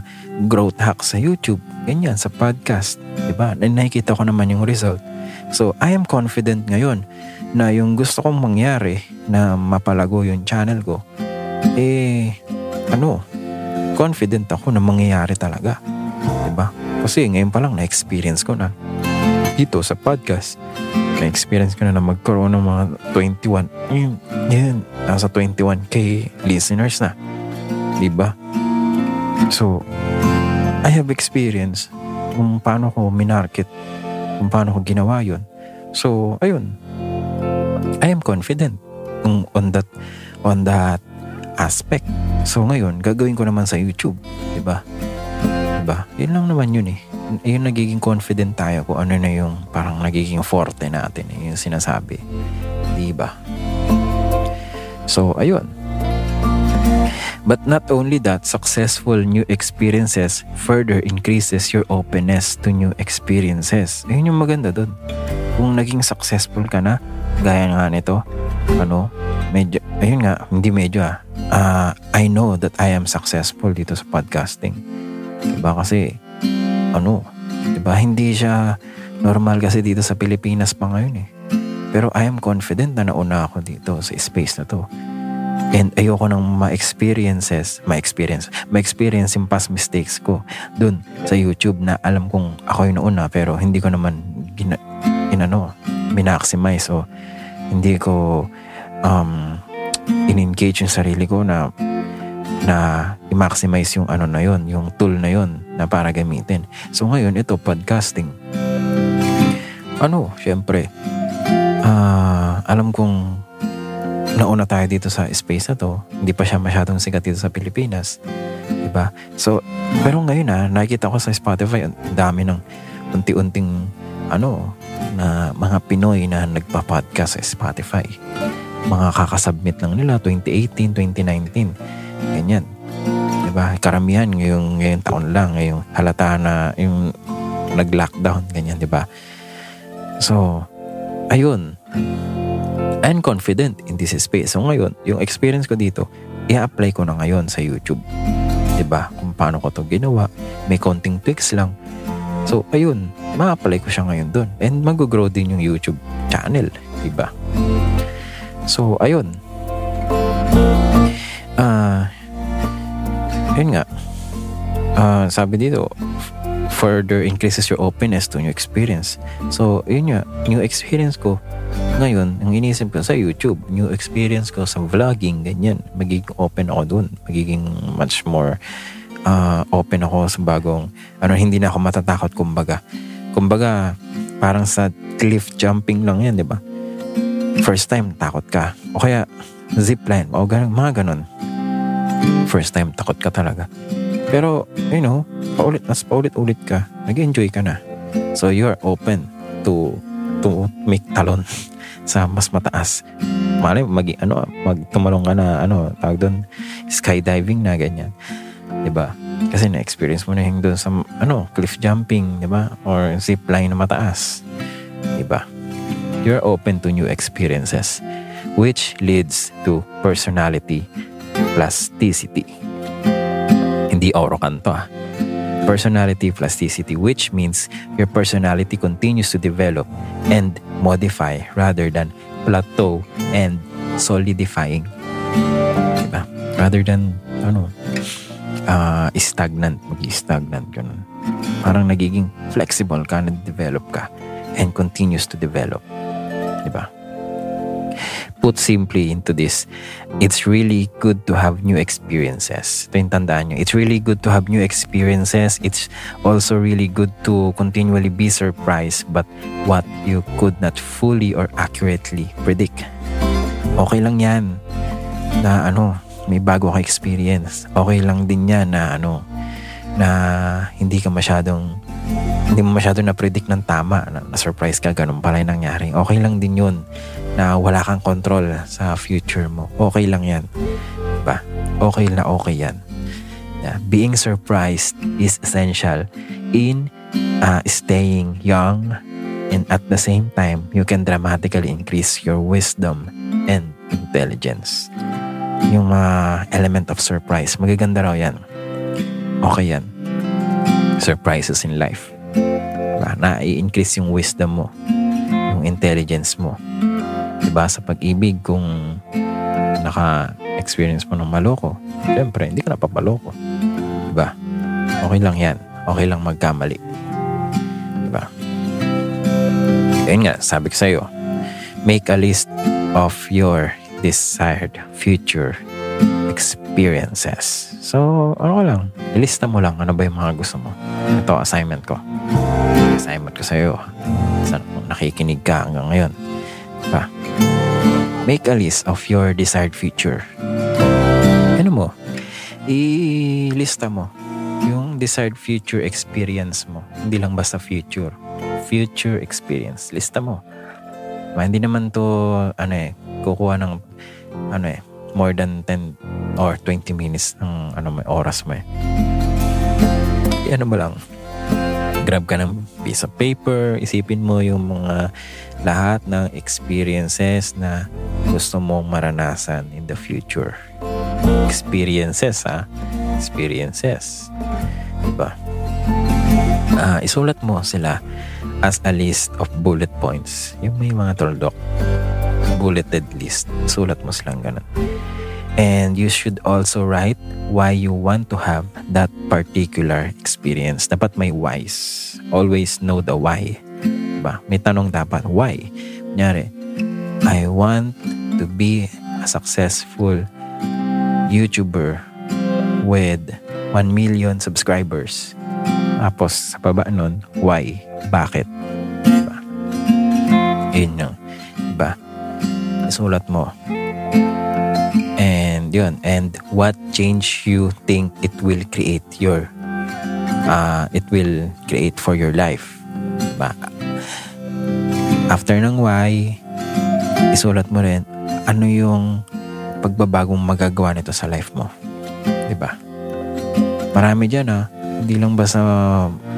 growth hacks sa YouTube, ganyan, sa podcast, di ba? Nakikita ko naman yung result. So, I am confident ngayon na yung gusto kong mangyari na mapalago yung channel ko, eh, ano, confident ako na mangyayari talaga. Diba? Kasi ngayon pa lang na-experience ko na dito sa podcast. Na-experience ko na na magkaroon ng mga 21. Yun, yun nasa 21k listeners na. Diba? So, I have experience kung paano ko minarket, kung paano ko ginawa yun. So, ayun. I am confident on that on that aspect. So ngayon, gagawin ko naman sa YouTube. ba? Diba? Diba? Yun lang naman yun eh. Yung nagiging confident tayo kung ano na yung parang nagiging forte natin. Eh, yung sinasabi. Diba? So, ayun. But not only that, successful new experiences further increases your openness to new experiences. Ayun yung maganda doon. Kung naging successful ka na, gaya nga nito, ano, medyo, ayun nga, hindi medyo ah, uh, I know that I am successful dito sa podcasting. Diba kasi, ano, diba, hindi siya Normal kasi dito sa Pilipinas pa ngayon eh. Pero I am confident na nauna ako dito sa space na to. And ayoko nang ma-experiences, ma-experience, ma-experience yung past mistakes ko dun sa YouTube na alam kong ako yung nauna pero hindi ko naman gina, ginano, minaximize o hindi ko um, in-engage yung sarili ko na na i-maximize yung ano na yon, yung tool na yon na para gamitin. So ngayon, ito, podcasting. Ano, syempre, uh, alam kong nauna tayo dito sa space na to. Hindi pa siya masyadong sikat dito sa Pilipinas. Diba? So, pero ngayon na, ah, nakikita ko sa Spotify, dami ng unti-unting ano, na mga Pinoy na nagpa-podcast sa Spotify. Mga kakasubmit lang nila 2018, 2019. Ganyan. Diba? Karamihan ngayong, ngayong taon lang, ngayong halata na yung nag-lockdown, ganyan, diba? So, ayun. I'm confident in this space. So ngayon, yung experience ko dito, i-apply ko na ngayon sa YouTube. 'Di ba? Kung paano ko 'to ginawa, may konting tweaks lang. So ayun, ma-apply ko siya ngayon doon. And mag-grow din yung YouTube channel, 'di ba? So ayun. Ah, uh, yun nga. Uh, sabi dito, further increases your openness to new experience. So, yun nga, new experience ko ngayon, ang inisip ko sa YouTube, new experience ko sa vlogging, ganyan. Magiging open ako dun. Magiging much more uh, open ako sa bagong, ano, hindi na ako matatakot kumbaga. Kumbaga, parang sa cliff jumping lang yan, di ba? First time, takot ka. O kaya, zipline, o ganun, mga ganun. First time, takot ka talaga. Pero, you know, paulit, mas paulit-ulit ka, nag-enjoy ka na. So, you're open to to make talon sa mas mataas. Malay mag ano magtumalong ka na ano tawag doon skydiving na ganyan. ba? Kasi na-experience mo na yung doon sa ano cliff jumping, 'di ba? Or zip line na mataas. 'Di ba? You're open to new experiences which leads to personality plasticity. Hindi oro kanto ah personality plasticity, which means your personality continues to develop and modify rather than plateau and solidifying. Diba? Rather than, ano, uh, stagnant, mag-stagnant, ganun. Parang nagiging flexible ka, na-develop ka, and continues to develop. Diba? put simply into this, it's really good to have new experiences. Ito yung tandaan nyo. It's really good to have new experiences. It's also really good to continually be surprised but what you could not fully or accurately predict. Okay lang yan na ano, may bago ka experience. Okay lang din yan na ano, na hindi ka masyadong hindi mo masyado na-predict ng tama, na, na-surprise ka, ganun pala yung nangyari. Okay lang din yun na wala kang control sa future mo. Okay lang yan. Diba? Okay na okay yan. Yeah. Being surprised is essential in uh, staying young and at the same time, you can dramatically increase your wisdom and intelligence. Yung uh, element of surprise, magaganda raw yan. Okay yan. Surprises in life diba? na i-increase yung wisdom mo, yung intelligence mo. Diba? Sa pag-ibig, kung naka-experience mo ng maloko, syempre, hindi ka napapaloko. Diba? Okay lang yan. Okay lang magkamali. Diba? Ayun nga, sabi ko sa'yo, make a list of your desired future experiences. So, ano lang, ilista mo lang ano ba yung mga gusto mo. Ito, assignment ko assignment ko sa'yo. Sa nakikinig ka hanggang ngayon. Diba? Make a list of your desired future. Ano mo? Ilista mo yung desired future experience mo. Hindi lang basta future. Future experience. Lista mo. Ma, hindi naman to, ano eh, kukuha ng, ano eh, more than 10 or 20 minutes ng ano may oras mo eh. Ano mo lang, grab ka ng piece of paper, isipin mo yung mga lahat ng experiences na gusto mong maranasan in the future. Experiences, ha? Experiences. Diba? uh, isulat mo sila as a list of bullet points. Yung may mga toldok. Bulleted list. Sulat mo silang ganun. And you should also write why you want to have that particular experience. Dapat may whys. Always know the why. Diba? May tanong dapat, why? Kunyari, I want to be a successful YouTuber with 1 million subscribers. Tapos sa baba nun, why? Bakit? Diba? Yun yung? Isulat mo. And yun, and what change you think it will create your, uh, it will create for your life. Diba? After ng why, isulat mo rin, ano yung pagbabagong magagawa nito sa life mo. ba? Marami diyan ah. Hindi lang basta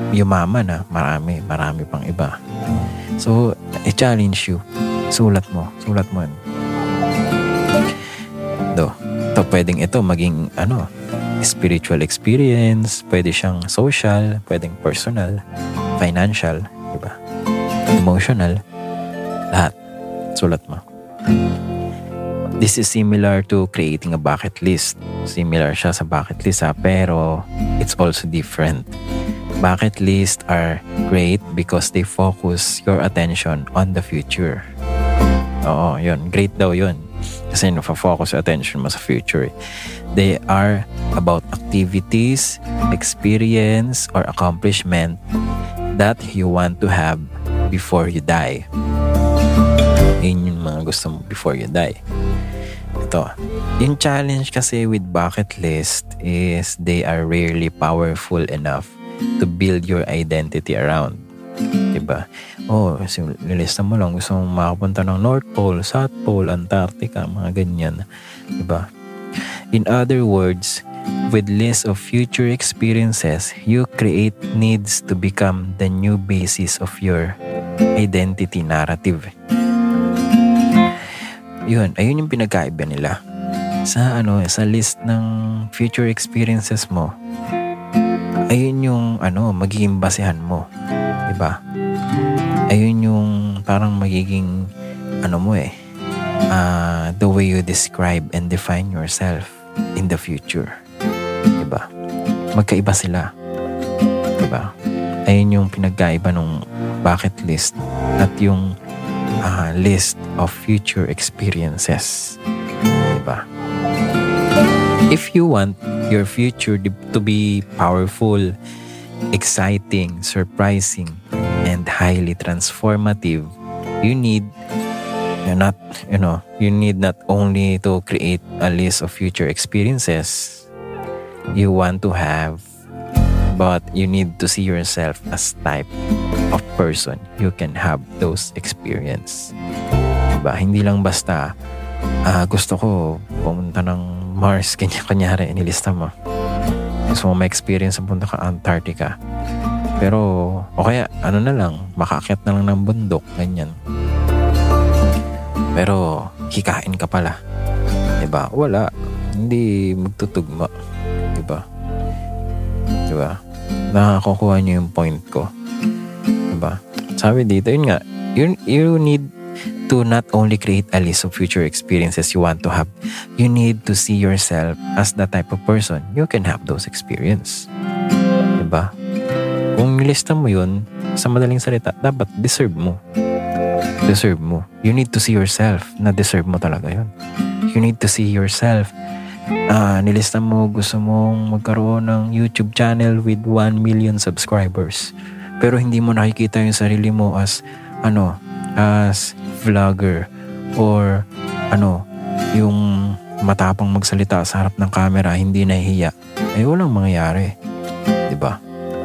yumaman ah. Marami, marami pang iba. So, i-challenge you. Sulat mo. Sulat mo. Do. Ito, pwedeng ito maging ano, spiritual experience, pwede siyang social, pwedeng personal, financial, di ba? Emotional, lahat. Sulat mo. This is similar to creating a bucket list. Similar siya sa bucket list ha, pero it's also different. Bucket lists are great because they focus your attention on the future. Oo, yun. Great daw yun. Kasi focus your attention mo sa future. They are about activities, experience, or accomplishment that you want to have before you die. Yun yung mga gusto mo before you die. Ito. Yung challenge kasi with bucket list is they are rarely powerful enough to build your identity around. Diba? Oh, nilista mo lang gusto mong makapunta ng North Pole, South Pole, Antarctica, mga ganyan. Diba? In other words, with list of future experiences, you create needs to become the new basis of your identity narrative. Yun, ayun yung pinagkaiba nila. Sa ano, sa list ng future experiences mo, ayun yung ano, magiging basehan mo. 'Di ba? Parang magiging ano mo eh, uh, the way you describe and define yourself in the future. 'Di ba? Magkaiba sila. 'Di ba? Ayun yung pinagkaiba ng bucket list at yung uh, list of future experiences. Diba? If you want your future to be powerful, exciting, surprising, and highly transformative, you need you not you know you need not only to create a list of future experiences you want to have but you need to see yourself as type of person you can have those experience. Diba? Hindi lang basta uh, gusto ko pumunta ng Mars, kanya kanyari, nilista mo. Gusto mo ma-experience punta ka Antarctica. Pero, o kaya, ano na lang, makaakyat na lang ng bundok, ganyan. Pero, hikain ka pala. Diba? Wala. Hindi magtutugma. Diba? Diba? Nakakukuha niyo yung point ko. Diba? Sabi dito, yun nga, you, you need to not only create a list of future experiences you want to have, you need to see yourself as the type of person you can have those experience. Diba? Kung nilista mo yun, sa madaling salita, dapat deserve mo. Deserve mo. You need to see yourself na deserve mo talaga yun. You need to see yourself uh, nilista mo gusto mong magkaroon ng YouTube channel with 1 million subscribers pero hindi mo nakikita yung sarili mo as ano as vlogger or ano yung matapang magsalita sa harap ng camera hindi nahihiya eh walang mangyayari ba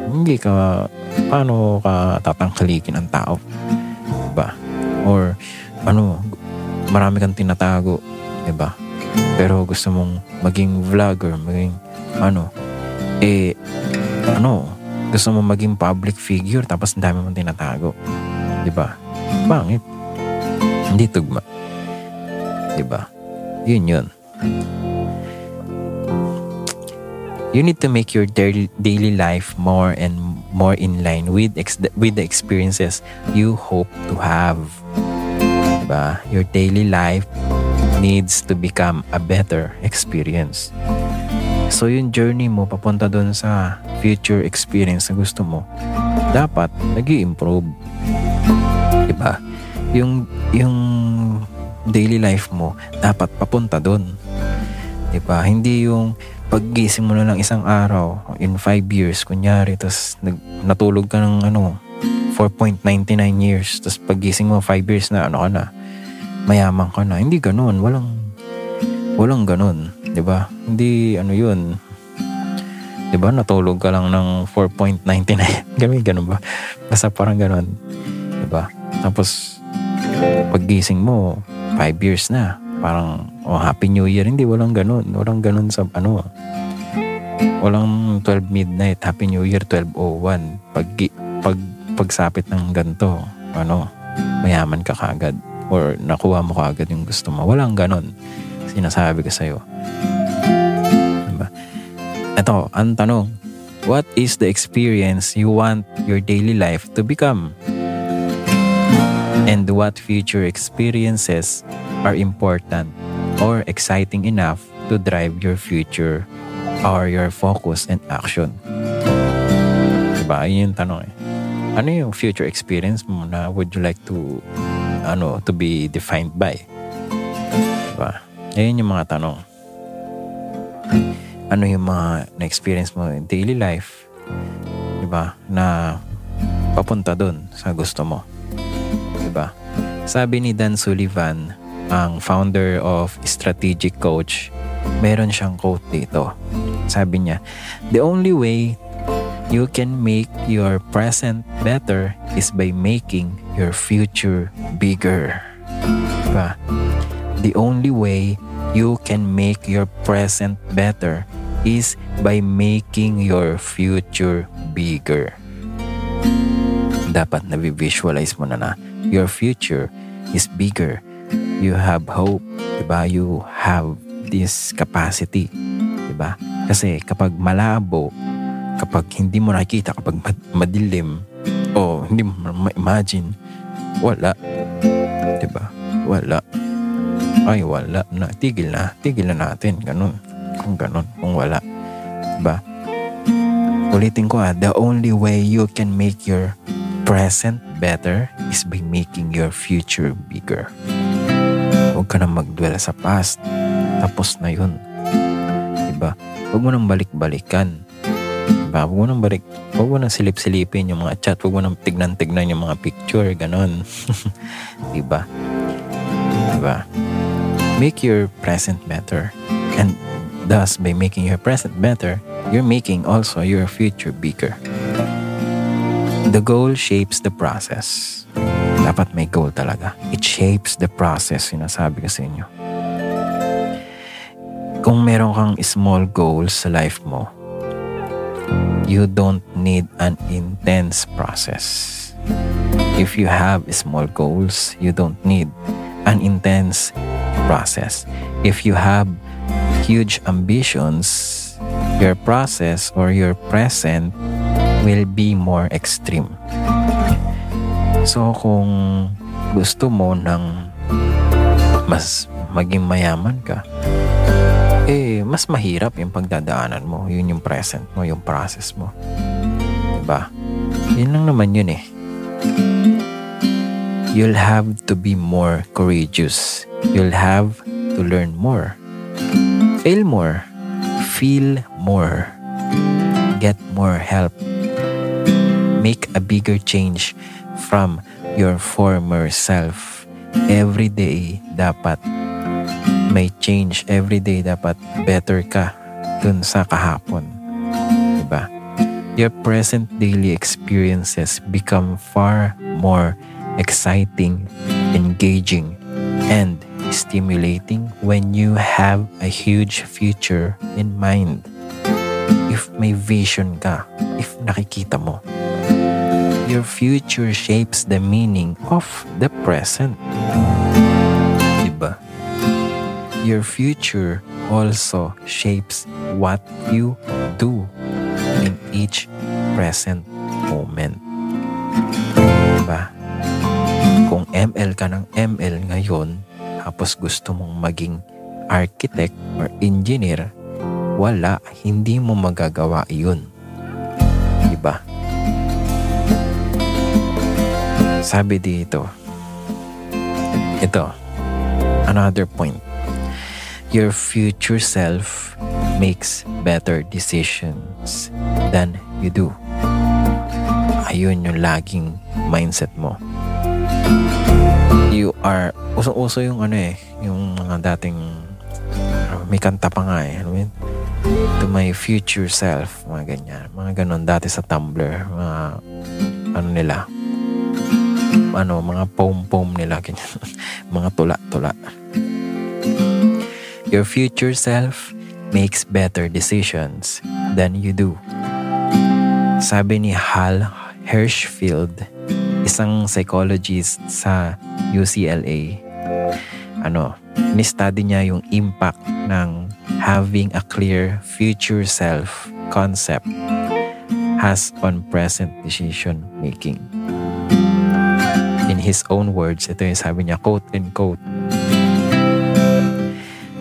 hindi ka paano ka tatangkalikin ang tao 'di ba or ano marami kang tinatago 'di ba pero gusto mong maging vlogger maging ano eh ano gusto mo maging public figure tapos ang dami mong tinatago. Di ba? Bangit. Hindi tugma. Di ba? Yun yun. You need to make your daily life more and more in line with ex- with the experiences you hope to have. Diba? Your daily life needs to become a better experience. So yung journey mo papunta doon sa future experience na gusto mo, dapat nag improve Diba? Yung, yung daily life mo, dapat papunta doon. Diba? Hindi yung paggising mo na lang isang araw, in 5 years, kunyari, tapos natulog ka ng ano, 4.99 years, tapos paggising mo 5 years na, ano ka na, mayaman ka na. Hindi ganun. Walang, walang ganun. 'di ba? Hindi ano 'yun. 'Di ba? Natulog ka lang ng 4.99. ganun ganun ba? Basta parang ganun. 'Di ba? Tapos paggising mo, 5 years na. Parang oh, Happy New Year. Hindi walang ganun. Walang ganun sa ano. Walang 12 midnight, Happy New Year 1201. Pag pag pagsapit ng ganto, ano, mayaman ka kagad or nakuha mo kagad yung gusto mo. Walang ganun. Sinasabi ko sa'yo. Diba? Ito, ang tanong, what is the experience you want your daily life to become? And what future experiences are important or exciting enough to drive your future or your focus and action? Diba? Yun yung tanong eh. Ano yung future experience mo na would you like to ano to be defined by? Diba? Ayun yung mga tanong. Ano yung mga na-experience mo in daily life? Diba? Na papunta dun sa gusto mo. Diba? Sabi ni Dan Sullivan, ang founder of Strategic Coach, meron siyang quote dito. Sabi niya, The only way you can make your present better is by making your future bigger. Diba? the only way you can make your present better is by making your future bigger. Dapat na-visualize mo na na your future is bigger. You have hope, diba? You have this capacity, diba? Kasi kapag malabo, kapag hindi mo nakikita, kapag madilim, o hindi mo ma-imagine, wala. Diba? Wala ay wala na, tigil na, tigil na natin, ganun. Kung ganun, kung wala. Diba? Ulitin ko ah, the only way you can make your present better is by making your future bigger. Huwag ka na magdwell sa past. Tapos na yun. Diba? Huwag mo nang balik-balikan. Diba? Huwag mo nang balik, huwag mo nang silip-silipin yung mga chat. Huwag mo nang tignan-tignan yung mga picture. Ganon. diba? Diba? make your present better. And thus, by making your present better, you're making also your future bigger. The goal shapes the process. Dapat may goal talaga. It shapes the process, sinasabi ko sa inyo. Kung meron kang small goals sa life mo, you don't need an intense process. If you have small goals, you don't need an intense process. If you have huge ambitions, your process or your present will be more extreme. So kung gusto mo ng mas maging mayaman ka, eh mas mahirap yung pagdadaanan mo. Yun yung present mo, yung process mo. Diba? Yun lang naman yun eh. You'll have to be more courageous You'll have to learn more, fail more, feel more, get more help, make a bigger change from your former self. Every day dapat may change. Every day dapat better ka dun sa kahapon. Diba? Your present daily experiences become far more exciting, engaging, and stimulating when you have a huge future in mind. If may vision ka, if nakikita mo, your future shapes the meaning of the present. Diba? Your future also shapes what you do in each present moment. Diba? Kung ML ka ng ML ngayon, tapos gusto mong maging architect or engineer, wala, hindi mo magagawa yun. Diba? Sabi dito, ito, another point. Your future self makes better decisions than you do. Ayun yung laging mindset mo. You are, usong-uso yung ano eh, yung mga dating, uh, may kanta pa nga eh, ano yun? To my future self, mga ganyan. Mga ganon dati sa Tumblr, mga ano nila, ano, mga poem-poem nila, ganyan. mga tula-tula. Your future self makes better decisions than you do. Sabi ni Hal Hirschfield, isang psychologist sa UCLA, ano, ni-study niya yung impact ng having a clear future self concept has on present decision making. His own words, ito yung sabi niya, quote and quote,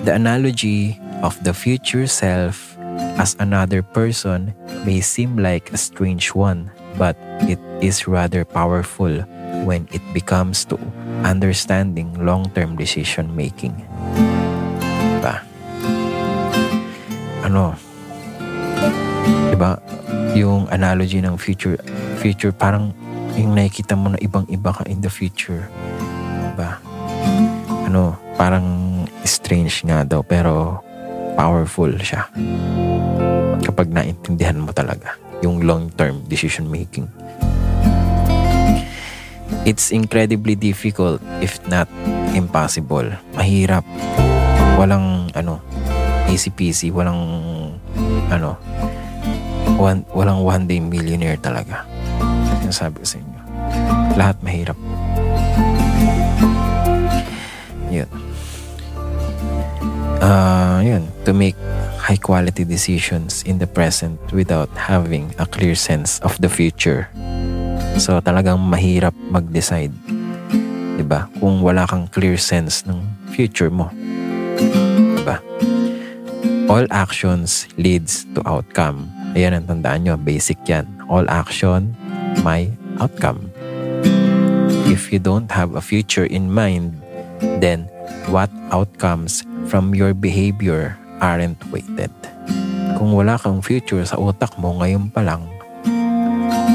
The analogy of the future self as another person may seem like a strange one, but it is rather powerful when it becomes to understanding long-term decision making. Diba? Ano? Diba? Yung analogy ng future, future parang yung nakikita mo na ibang-iba ka in the future. Diba? Ano? Parang strange nga daw pero powerful siya kapag naintindihan mo talaga yung long-term decision making. It's incredibly difficult if not impossible. Mahirap. Walang ano, easy peasy, walang ano, one, walang one day millionaire talaga. Sinasabi ko sa inyo. Lahat mahirap. Yun uh, yun, to make high quality decisions in the present without having a clear sense of the future. So talagang mahirap mag-decide. 'Di ba? Kung wala kang clear sense ng future mo. 'Di ba? All actions leads to outcome. Ayan ang tandaan nyo, basic yan. All action, my outcome. If you don't have a future in mind, then what outcomes from your behavior aren't weighted. Kung wala kang future sa utak mo ngayon pa lang,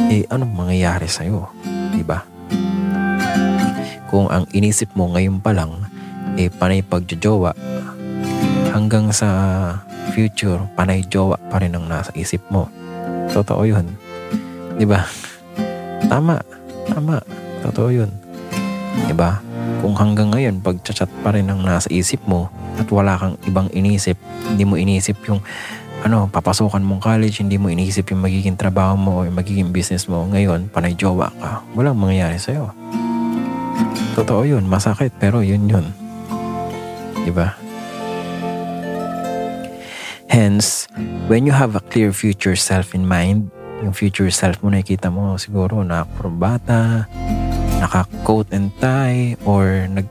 eh anong mangyayari sa'yo? Diba? Kung ang inisip mo ngayon pa lang, eh panay pagjojowa, hanggang sa future, panay jowa pa rin ang nasa isip mo. Totoo yun. Diba? Tama. Tama. Totoo yun. Diba? Kung hanggang ngayon, pag-chat pa rin ang nasa isip mo at wala kang ibang inisip, hindi mo inisip yung ano, papasukan mong college, hindi mo inisip yung magiging trabaho mo o magiging business mo. Ngayon, panay jowa ka. Walang mangyayari sa'yo. Totoo yun. Masakit, pero yun yun. Diba? Hence, when you have a clear future self in mind, yung future self mo nakikita mo siguro na kurbata, naka-coat and tie or nag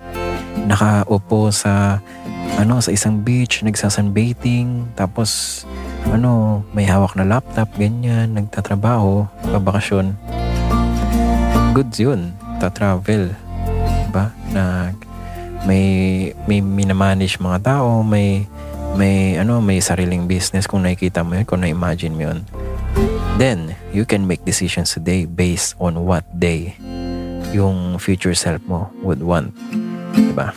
nakaupo sa ano sa isang beach nagsasunbathing tapos ano may hawak na laptop ganyan nagtatrabaho babakasyon. Goods yun ta-travel diba? Na may may minamanage mga tao may may ano may sariling business kung nakikita mo yun kung na-imagine mo yun then you can make decisions today based on what day yung future self mo would want. Diba?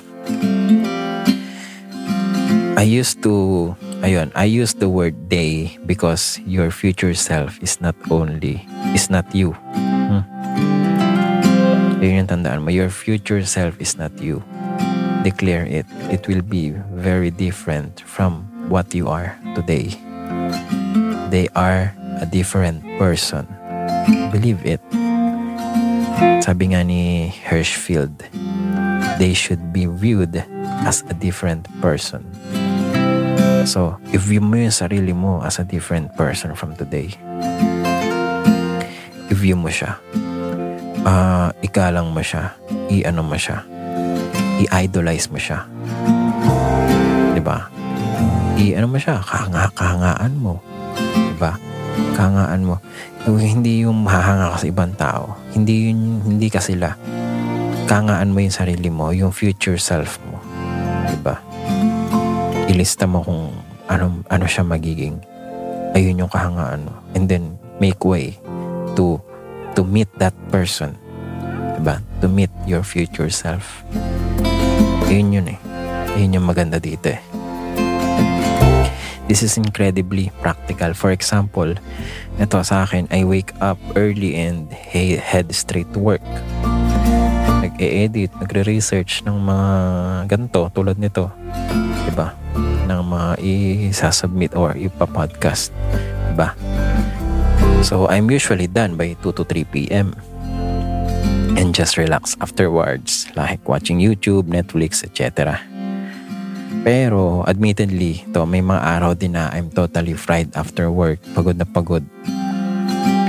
I used to, ayun, I used the word day because your future self is not only, is not you. Hmm? Yun yung tandaan mo. Your future self is not you. Declare it. It will be very different from what you are today. They are a different person. Believe it. Sabi nga ni Hirschfield, they should be viewed as a different person. So, i-view mo yung sarili mo as a different person from today. i-view mo siya. Uh, ikalang mo siya. I-ano mo siya. I-idolize mo siya. Di ba? I-ano mo siya. Kahanga, kahangaan mo. Di ba? Kahangaan mo. Hindi yung mahanga ka sa ibang tao. Hindi yun, hindi ka sila. Kahangaan mo yung sarili mo, yung future self mo. Di ba? Ilista mo kung ano, ano siya magiging. Ayun yung kahangaan mo. And then, make way to to meet that person. Diba? To meet your future self. Yun yun eh. Yun yung maganda dito eh. This is incredibly practical. For example, ito sa akin, I wake up early and head straight to work. Nag-e-edit, nagre-research ng mga ganito tulad nito. Diba? Ng mga i-submit or ipa-podcast. Diba? So, I'm usually done by 2 to 3 p.m. And just relax afterwards, like watching YouTube, Netflix, etc. Pero, admittedly, to may mga araw din na I'm totally fried after work. Pagod na pagod.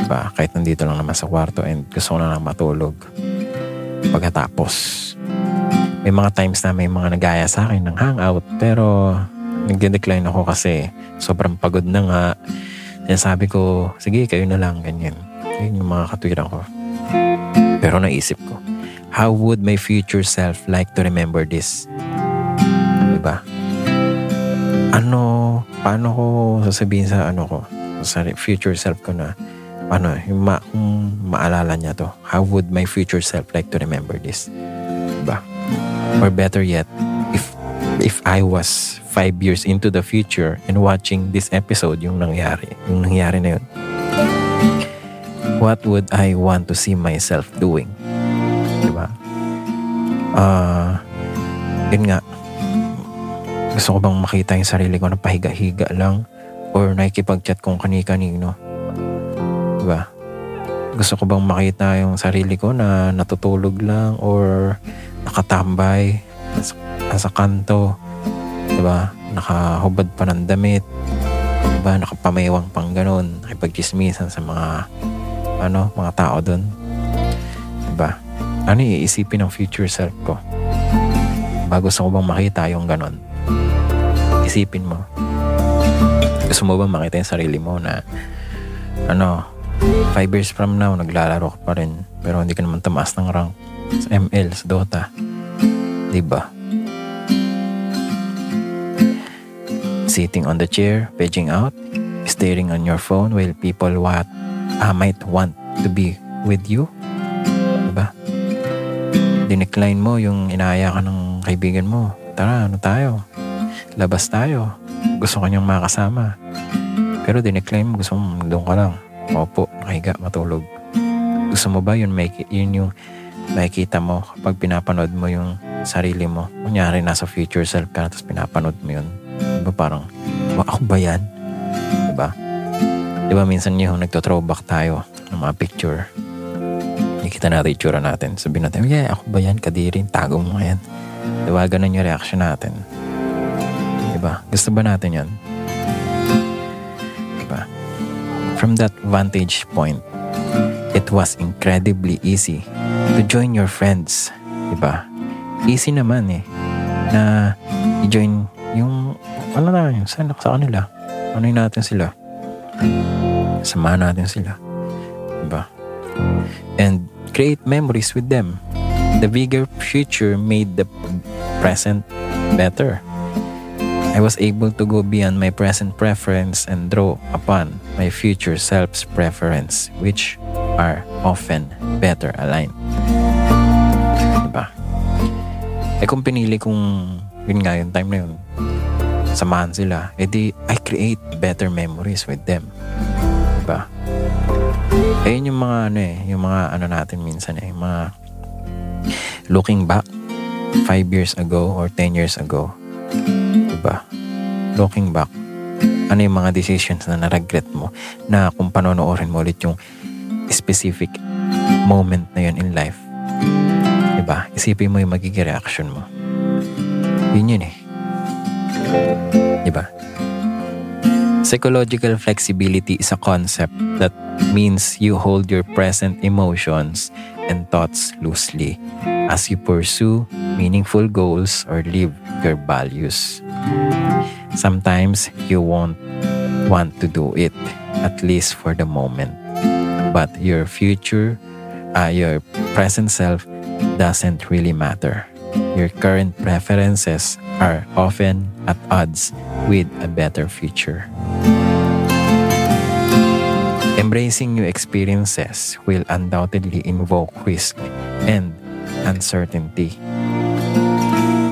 Diba? Kahit nandito lang naman sa kwarto and gusto ko na lang matulog. Pagkatapos, may mga times na may mga nagaya sa akin ng hangout pero nag-decline ako kasi sobrang pagod na nga. Sinasabi ko, sige, kayo na lang, ganyan. Yun yung mga katwiran ko. Pero naisip ko, how would my future self like to remember this? Diba? Ano, paano ko sasabihin sa ano ko, sa future self ko na, ano, yung ma, kung maalala niya to, how would my future self like to remember this? Diba? Or better yet, if if I was five years into the future and watching this episode, yung nangyari, yung nangyari na yun, what would I want to see myself doing? Diba? Ah, uh, yun nga, gusto ko bang makita yung sarili ko na pahiga-higa lang or nakikipag-chat kung kani-kanino? Diba? Gusto ko bang makita yung sarili ko na natutulog lang or nakatambay nasa, nasa kanto? Diba? Nakahubad pa ng damit. Diba? Nakapamaywang pang ganun. Nakipagchismisan sa mga ano, mga tao doon. Diba? Ano iisipin ng future self ko? Bago gusto ko bang makita yung ganon? Isipin mo. Gusto mo ba makita yung sarili mo na ano, 5 years from now, naglalaro ka pa rin pero hindi ka naman tumaas ng rank sa ML, sa Dota. Diba? Sitting on the chair, vegging out, staring on your phone while people what uh, might want to be with you. Diba? Dinecline mo yung inaaya ka ng kaibigan mo. Tara, ano tayo? Labas tayo. Gusto ko niyang makasama. Pero dinecline mo, gusto mo, doon ka lang. Opo, nakahiga, matulog. Gusto mo ba yun, may, yun yung makikita mo kapag pinapanood mo yung sarili mo. Kunyari, nasa future self ka, tapos pinapanood mo yun. Diba parang, ako ba yan? Diba? Diba minsan yung nagto-throwback tayo ng mga picture. Nakikita natin itsura natin. Sabihin natin, yeah, ako ba yan? Kadirin, tago mo yan. Diba? Ganun yung reaction natin. Diba? Gusto ba natin yan? Diba? From that vantage point, it was incredibly easy to join your friends. Diba? Easy naman eh. Na i-join yung, ano na, yung sana sa kanila. Ano natin sila. Samahan natin sila. Diba? And create memories with them. The bigger future made the present better. I was able to go beyond my present preference and draw upon my future self's preference, which are often better aligned. Diba? Eh kung pinili kong yun nga yung time na yun, samahan sila, edi I create better memories with them. Diba? Eh yun yung mga ano eh, yung mga ano natin minsan eh, mga looking back 5 years ago or 10 years ago, ba? Looking back, ano yung mga decisions na na-regret mo na kung panonoorin mo ulit yung specific moment na yun in life. Diba? Isipin mo yung magiging reaction mo. Yun yun eh. Diba? Psychological flexibility is a concept that means you hold your present emotions and thoughts loosely as you pursue meaningful goals or live your values. Sometimes you won't want to do it, at least for the moment. But your future, uh, your present self doesn't really matter. Your current preferences are often at odds with a better future. Embracing new experiences will undoubtedly invoke risk and uncertainty.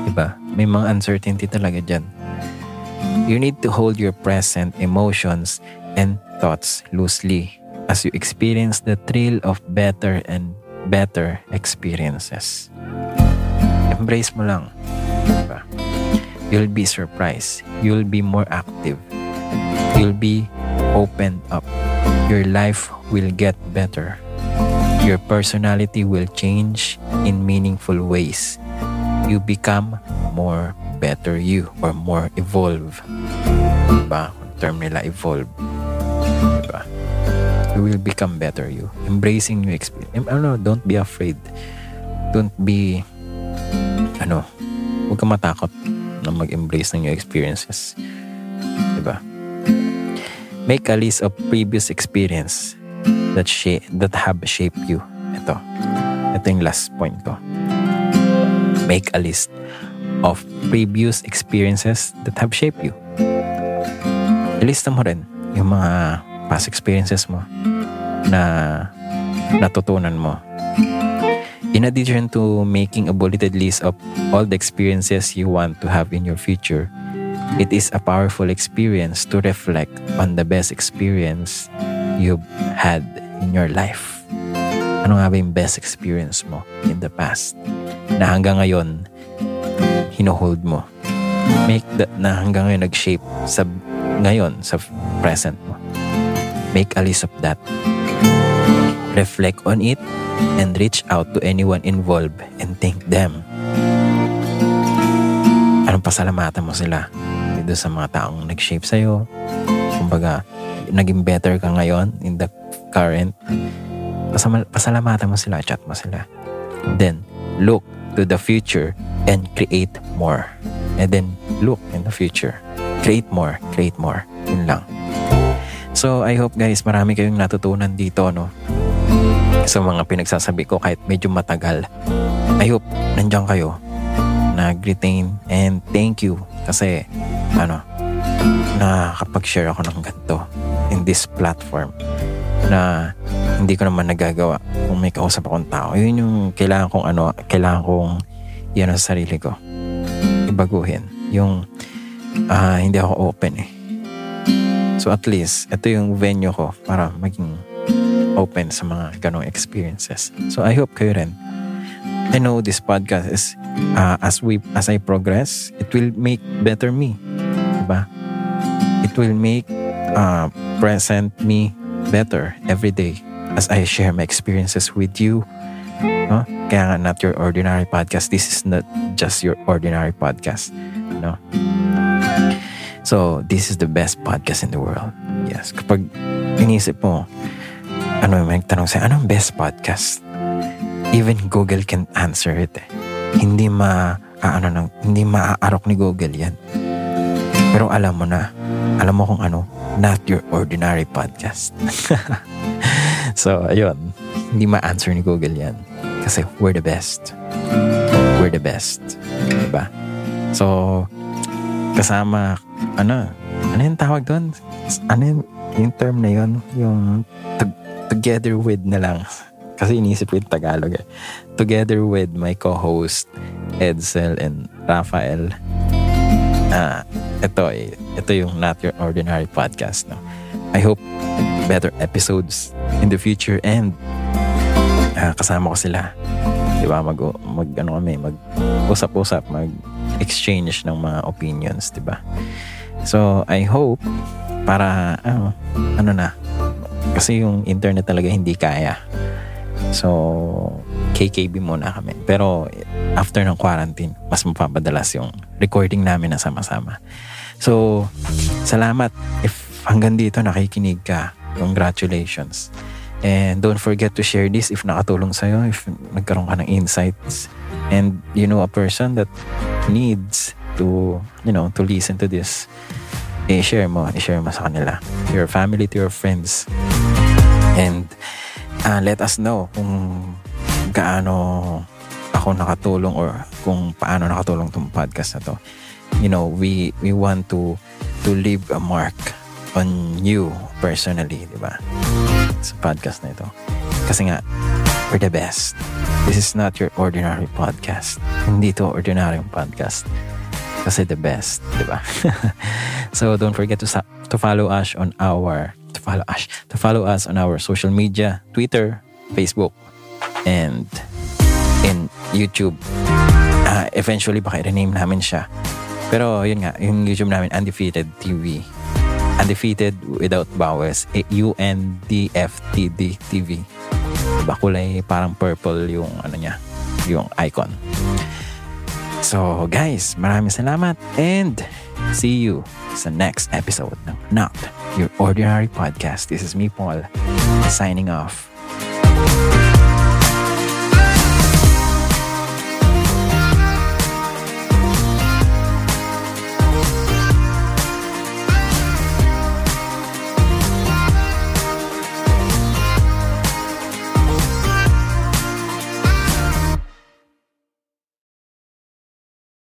Diba? May mga uncertainty talaga dyan. You need to hold your present emotions and thoughts loosely as you experience the thrill of better and better experiences. Embrace mo lang. Diba? You'll be surprised. You'll be more active. You'll be opened up. Your life will get better. Your personality will change in meaningful ways. You become more better you or more evolve. Diba? Term nila evolve. Diba? You will become better you. Embracing new experience. Ano, don't be afraid. Don't be, ano, huwag ka matakot na mag-embrace ng new experiences. Diba? Make a list of previous experience that shape that have shaped you. Ito. Ito yung last point ko. Make a list of previous experiences that have shaped you. Ilista mo rin yung mga past experiences mo na natutunan mo. In addition to making a bulleted list of all the experiences you want to have in your future, It is a powerful experience to reflect on the best experience you've had in your life. Ano nga ba yung best experience mo in the past na hanggang ngayon hinohold mo? Make that na hanggang ngayon nag-shape sa ngayon, sa present mo. Make a list of that. Reflect on it and reach out to anyone involved and thank them. Anong pasalamatan mo sila? Doon sa mga taong nag-shape sa'yo. Kumbaga, naging better ka ngayon in the current. Pasama, pasalamatan mo sila, chat mo sila. Then, look to the future and create more. And then, look in the future. Create more, create more. Yun lang. So, I hope guys, marami kayong natutunan dito, no? Sa mga pinagsasabi ko kahit medyo matagal. I hope nandiyan kayo nag-retain and thank you kasi ano, nakakapag-share ako ng ganito in this platform na hindi ko naman nagagawa kung may kausap akong tao. Yun yung kailangan kong ano, kailangan kong yan sa sarili ko. Ibaguhin. Yung uh, hindi ako open eh. So at least, ito yung venue ko para maging open sa mga ganong experiences. So I hope kayo rin. I know this podcast is uh, as we as I progress, it will make better me ba? It will make uh, present me better every day as I share my experiences with you. No? Kaya nga, not your ordinary podcast. This is not just your ordinary podcast. No? So, this is the best podcast in the world. Yes. Kapag inisip mo, ano, may tanong sa'yo, anong best podcast? Even Google can answer it eh. Hindi ma, ah, ano, nang, hindi maaarok ni Google yan. Pero alam mo na, alam mo kung ano, not your ordinary podcast. so, ayun. Hindi ma-answer ni Google yan. Kasi we're the best. We're the best. Diba? So, kasama, ano, ano yung tawag doon? Ano yung, yung term na yun? Yung to- together with na lang. Kasi inisip ko yung Tagalog eh. Together with my co-host, Edsel and Rafael. Ah, ito, eh, ito yung Not Your Ordinary Podcast. No? I hope better episodes in the future and uh, kasama ko sila. Di ba? Mag, mag, ano kami, mag usap-usap, mag exchange ng mga opinions, di ba? So, I hope para, ano, ano na, kasi yung internet talaga hindi kaya. So, KKB muna kami. Pero, after ng quarantine, mas mapapadalas yung recording namin na sama-sama. So, salamat if hanggang dito nakikinig ka, congratulations. And don't forget to share this if nakatulong sa'yo, if nagkaroon ka ng insights. And you know a person that needs to, you know, to listen to this. I-share mo, i-share mo sa kanila. To your family, to your friends. And uh, let us know kung gaano ako nakatulong or kung paano nakatulong tong podcast na to. You know, we we want to to leave a mark on you personally, di ba? Sa podcast na ito. Kasi nga, we're the best. This is not your ordinary podcast. Hindi to ordinary podcast. Kasi the best, di ba? so don't forget to to follow us on our to follow us to follow us on our social media, Twitter, Facebook, and in YouTube. Uh, eventually, baka i-rename namin siya. Pero yun nga, yung YouTube namin, Undefeated TV. Undefeated without vowels. U-N-D-F-T-D TV. Diba kulay parang purple yung ano niya, yung icon. So guys, maraming salamat and see you sa next episode ng Not Your Ordinary Podcast. This is me, Paul, signing off.